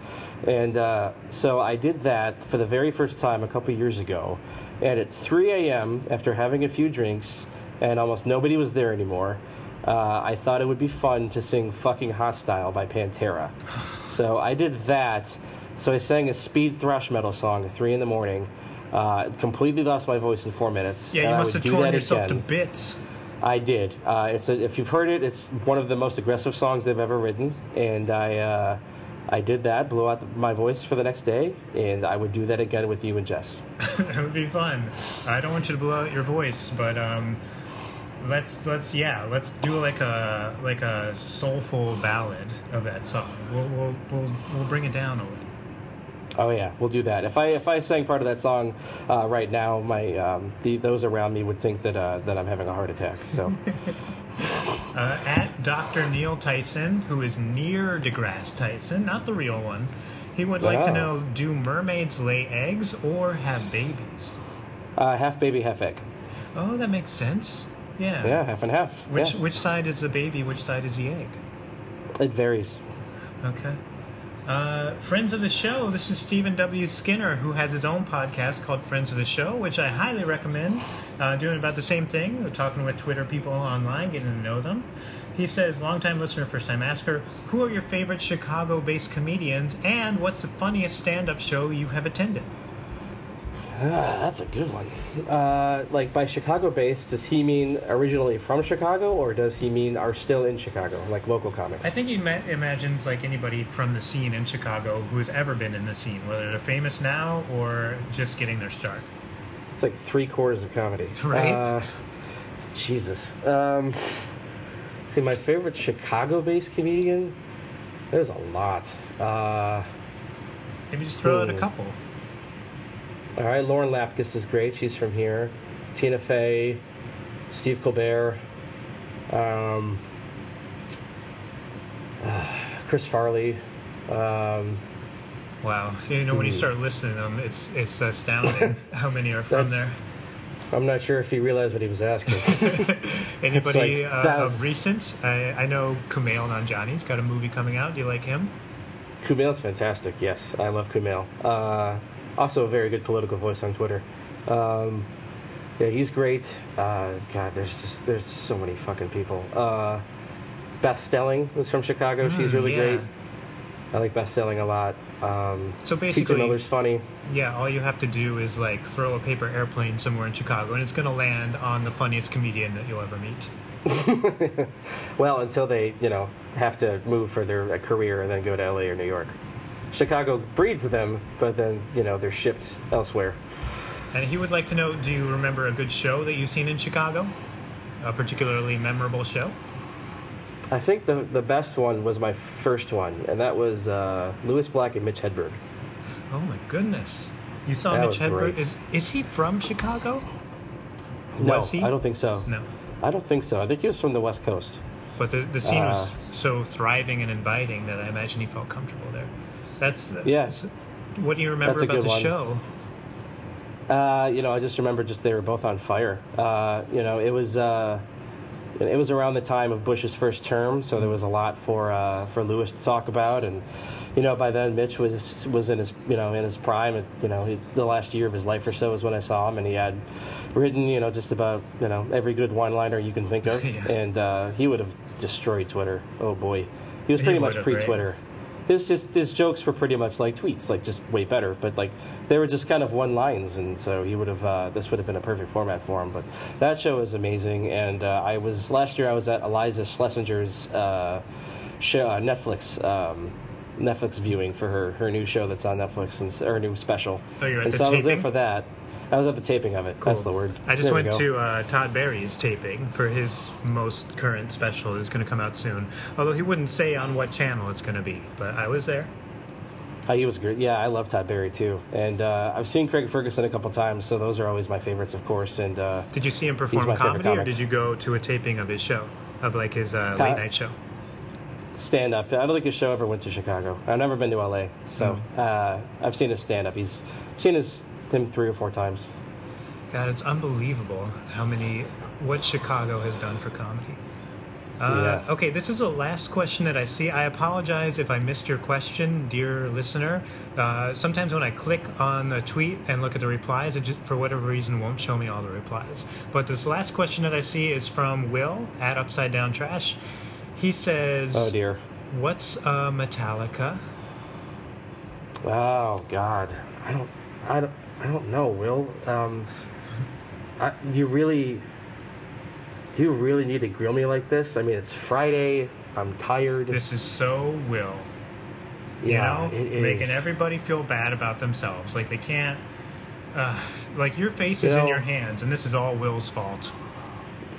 And uh, so I did that for the very first time a couple years ago. And at 3 a.m., after having a few drinks, and almost nobody was there anymore, uh, I thought it would be fun to sing Fucking Hostile by Pantera. so I did that. So I sang a speed thrash metal song at 3 in the morning. Uh, completely lost my voice in four minutes. Yeah, you must have torn yourself to bits. I did. Uh, it's a, if you've heard it, it's one of the most aggressive songs they've ever written, and I uh, I did that, blew out my voice for the next day, and I would do that again with you and Jess. that would be fun. I don't want you to blow out your voice, but um, Let's let's yeah, let's do like a like a soulful ballad of that song. We'll we'll we'll, we'll bring it down a little. Oh yeah, we'll do that. If I if I sang part of that song uh, right now, my um, the, those around me would think that uh, that I'm having a heart attack. So Uh, at Dr. Neil Tyson, who is Neil DeGrasse Tyson, not the real one, he would like to know: Do mermaids lay eggs or have babies? uh, half baby, half egg. Oh, that makes sense. Yeah. Yeah, half and half. Which Yeah. which side is the baby? Which side is the egg? It varies. Okay. Uh, friends of the show, this is Stephen W. Skinner, who has his own podcast called Friends of the Show, which I highly recommend. Uh, doing about the same thing, We're talking with Twitter people online, getting to know them. He says, longtime listener, first time asker, who are your favorite Chicago based comedians, and what's the funniest stand up show you have attended? Ah, that's a good one. Uh, like by Chicago based, does he mean originally from Chicago, or does he mean are still in Chicago, like local comics? I think he ma- imagines like anybody from the scene in Chicago who has ever been in the scene, whether they're famous now or just getting their start. It's like three quarters of comedy. Right. Uh, Jesus. Um, see, my favorite Chicago-based comedian. There's a lot. Uh, Maybe just throw out a Hmm. couple. All right, Lauren Lapkus is great. She's from here. Tina Fey, Steve Colbert, um, Chris Farley. Um, Wow, you know when you Hmm. start listening to them, it's it's astounding how many are from there. I'm not sure if he realized what he was asking. Anybody like uh, of recent? I, I know Kumail Nanjiani's got a movie coming out. Do you like him? Kumail's fantastic. Yes, I love Kumail. Uh, also, a very good political voice on Twitter. Um, yeah, he's great. Uh, God, there's just there's so many fucking people. Uh, Beth Stelling is from Chicago. She's Mm, really yeah. great. I like Beth Stelling a lot. Um, So basically, Miller's funny. yeah, all you have to do is like throw a paper airplane somewhere in Chicago, and it's gonna land on the funniest comedian that you'll ever meet. Well, until they, you know, have to move for their career and then go to LA or New York. Chicago breeds them, but then, you know, they're shipped elsewhere. And he would like to know: Do you remember a good show that you've seen in Chicago? A particularly memorable show? I think the the best one was my first one, and that was uh, Lewis Black and Mitch Hedberg. Oh my goodness! You saw That Mitch Hedberg. great. Is is he from Chicago? No, Was he? I don't think so. No. I don't think so. I think he was from the West Coast. But the, the scene was Uh, so thriving and inviting that I imagine he felt comfortable there. That's Yeah. What do you remember about the one. show? Uh, you know, I just remember just they were both on fire. Uh, you know, it was uh, it was around the time of Bush's first term, so there was a lot for uh, for Lewis to talk about, and you know, by then Mitch was was in his you know in his prime. You know, he, the last year of his life or so is when I saw him, and he had written you know just about you know every good one-liner you can think of, Yeah. and uh, he would have destroyed Twitter. Oh boy, he was He pretty much pre Twitter. right? His, his his jokes were pretty much like tweets, like just way better. But like they were just kind of one lines, and so he would have uh, this would have been a perfect format for him. But that show is amazing, and uh, I was last year I was at Iliza Shlesinger's uh, show, uh, Netflix um, Netflix viewing for her her new show that's on Netflix and her new special. Oh, you were at and so I was there for that. I was at the taping of it. That's the word. I just There went go. to uh, Todd Barry's taping for his most current special. It's going to come out soon. Although he wouldn't say on what channel it's going to be, but I was there. Oh, he was great. Yeah, I love Todd Barry too, and uh, I've seen Craig Ferguson a couple times, so those are always my favorites, of course. And uh, Did you see him perform comedy, or did you go to a taping of his show, of like his uh, late night show? stand up. I don't think his show ever went to Chicago. I've never been to LA, so Hmm. uh, I've seen his stand up. He's seen his him three or four times. God, it's unbelievable how many what Chicago has done for comedy. Uh, Yeah. Okay, this is the last question that I see. I apologize if I missed your question, dear listener. Uh, sometimes when I click on the tweet and look at the replies, it just, for whatever reason, won't show me all the replies. But this last question that I see is from Will at Upside Down Trash. He says, Oh dear. What's uh, Metallica? Oh God. I don't. I don't. I don't know. Will. Um. I, you really. Do you really need to grill me like this? I mean, it's Friday. I'm tired. This is so Will. You yeah, know, it is. making everybody feel bad about themselves. Like they can't. Uh, like your face is You in your hands, and this is all Will's fault.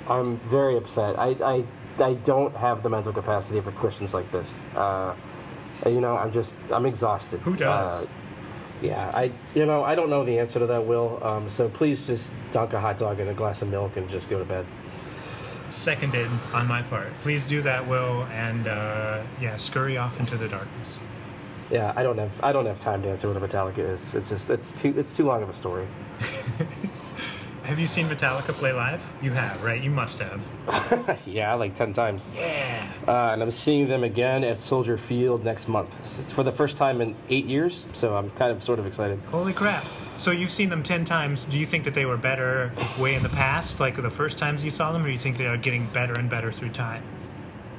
I'm very upset. I, I, I don't have the mental capacity for questions like this. Uh, you know, I'm just, I'm exhausted. Who does? Uh, yeah, I, you know, I don't know the answer to that, Will. Um, so please just dunk a hot dog in a glass of milk and just go to bed. Seconded on my part. Please do that, Will, and uh, yeah, scurry off into the darkness. Yeah, I don't have, I don't have time to answer what a Metallica is. It's just, it's too, it's too long of a story. Have you seen Metallica play live? You have, right? You must have. yeah, like ten times. Yeah. Uh, and I'm seeing them again at Soldier Field next month. It's for the first time in eight years, so I'm kind of sort of excited. Holy crap. So you've seen them 10 times. Do you think that they were better way in the past, like the first times you saw them, or do you think they are getting better and better through time?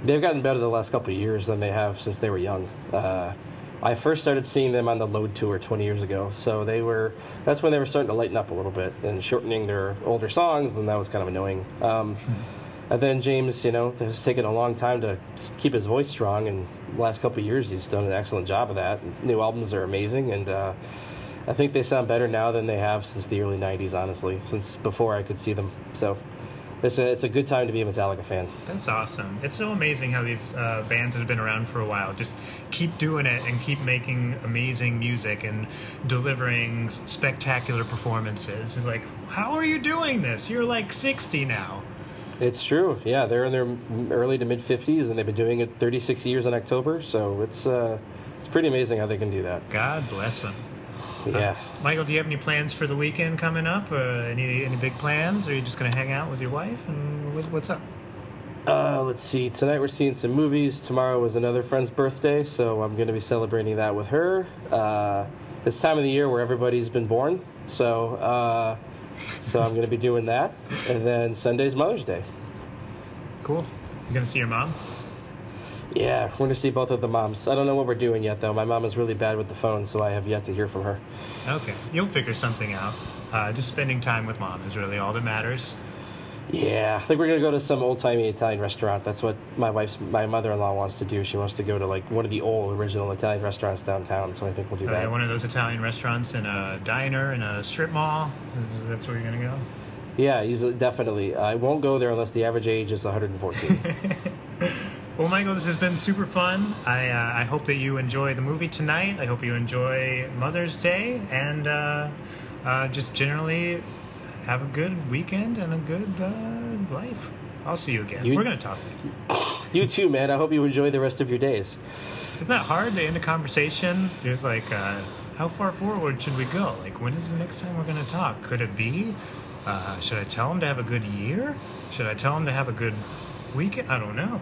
They've gotten better the last couple of years than they have since they were young. Uh, I first started seeing them on the Load Tour 20 years ago, so they were that's when they were starting to lighten up a little bit and shortening their older songs, and that was kind of annoying. Um, and then James, you know, has taken a long time to keep his voice strong, and last couple of years he's done an excellent job of that. New albums are amazing, and uh, I think they sound better now than they have since the early 90s, honestly, since before I could see them. So it's a, it's a good time to be a Metallica fan. That's awesome. It's so amazing how these uh, bands that have been around for a while just keep doing it and keep making amazing music and delivering spectacular performances. It's like, how are you doing this? You're like 60 now. It's true. Yeah, they're in their early to mid 50s, and they've been doing it 36 years in October. So it's uh, it's pretty amazing how they can do that. God bless them. Yeah. Michael, do you have any plans for the weekend coming up? Uh, any any big plans? Or are you just going to hang out with your wife? And what, what's up? Uh, let's see. Tonight we're seeing some movies. Tomorrow is another friend's birthday, so I'm going to be celebrating that with her. Uh, this time of the year where everybody's been born, so uh, so I'm going to be doing that. And then Sunday's Mother's Day. Cool. You going to see your mom? Yeah, we're to see both of the moms. I don't know what we're doing yet, though. My mom is really bad with the phone, so I have yet to hear from her. Okay. You'll figure something out. Uh, just spending time with mom is really all that matters. Yeah, I think we're gonna go to some old timey Italian restaurant. That's what my wife's my mother in law wants to do. She wants to go to like one of the old original Italian restaurants downtown. So I think we'll do Uh, that. one of those Italian restaurants in a diner in a strip mall. That's where you're gonna go. Yeah, definitely. I won't go there unless the average age is 114. Well, Michael, this has been super fun. I uh, I hope that you enjoy the movie tonight. I hope you enjoy Mother's Day and uh, uh, just generally have a good weekend and a good uh, life. I'll see you again. You- We're gonna talk. you too, man. I hope you enjoy the rest of your days. It's not hard to end a conversation. There's like, uh, how far forward should we go? Like, when is the next time we're going to talk? Could it be? Uh, should I tell him to have a good year? Should I tell him to have a good weekend? I don't know.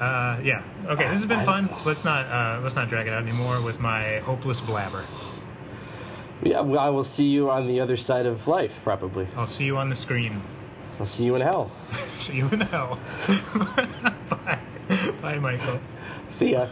Uh, yeah. Okay. This has been fun. Let's not uh, let's not drag it out anymore with my hopeless blabber. Yeah, well, I will see you on the other side of life, probably. I'll see you on the screen. I'll see you in hell. see you in hell. Bye. Bye, Michael. See ya.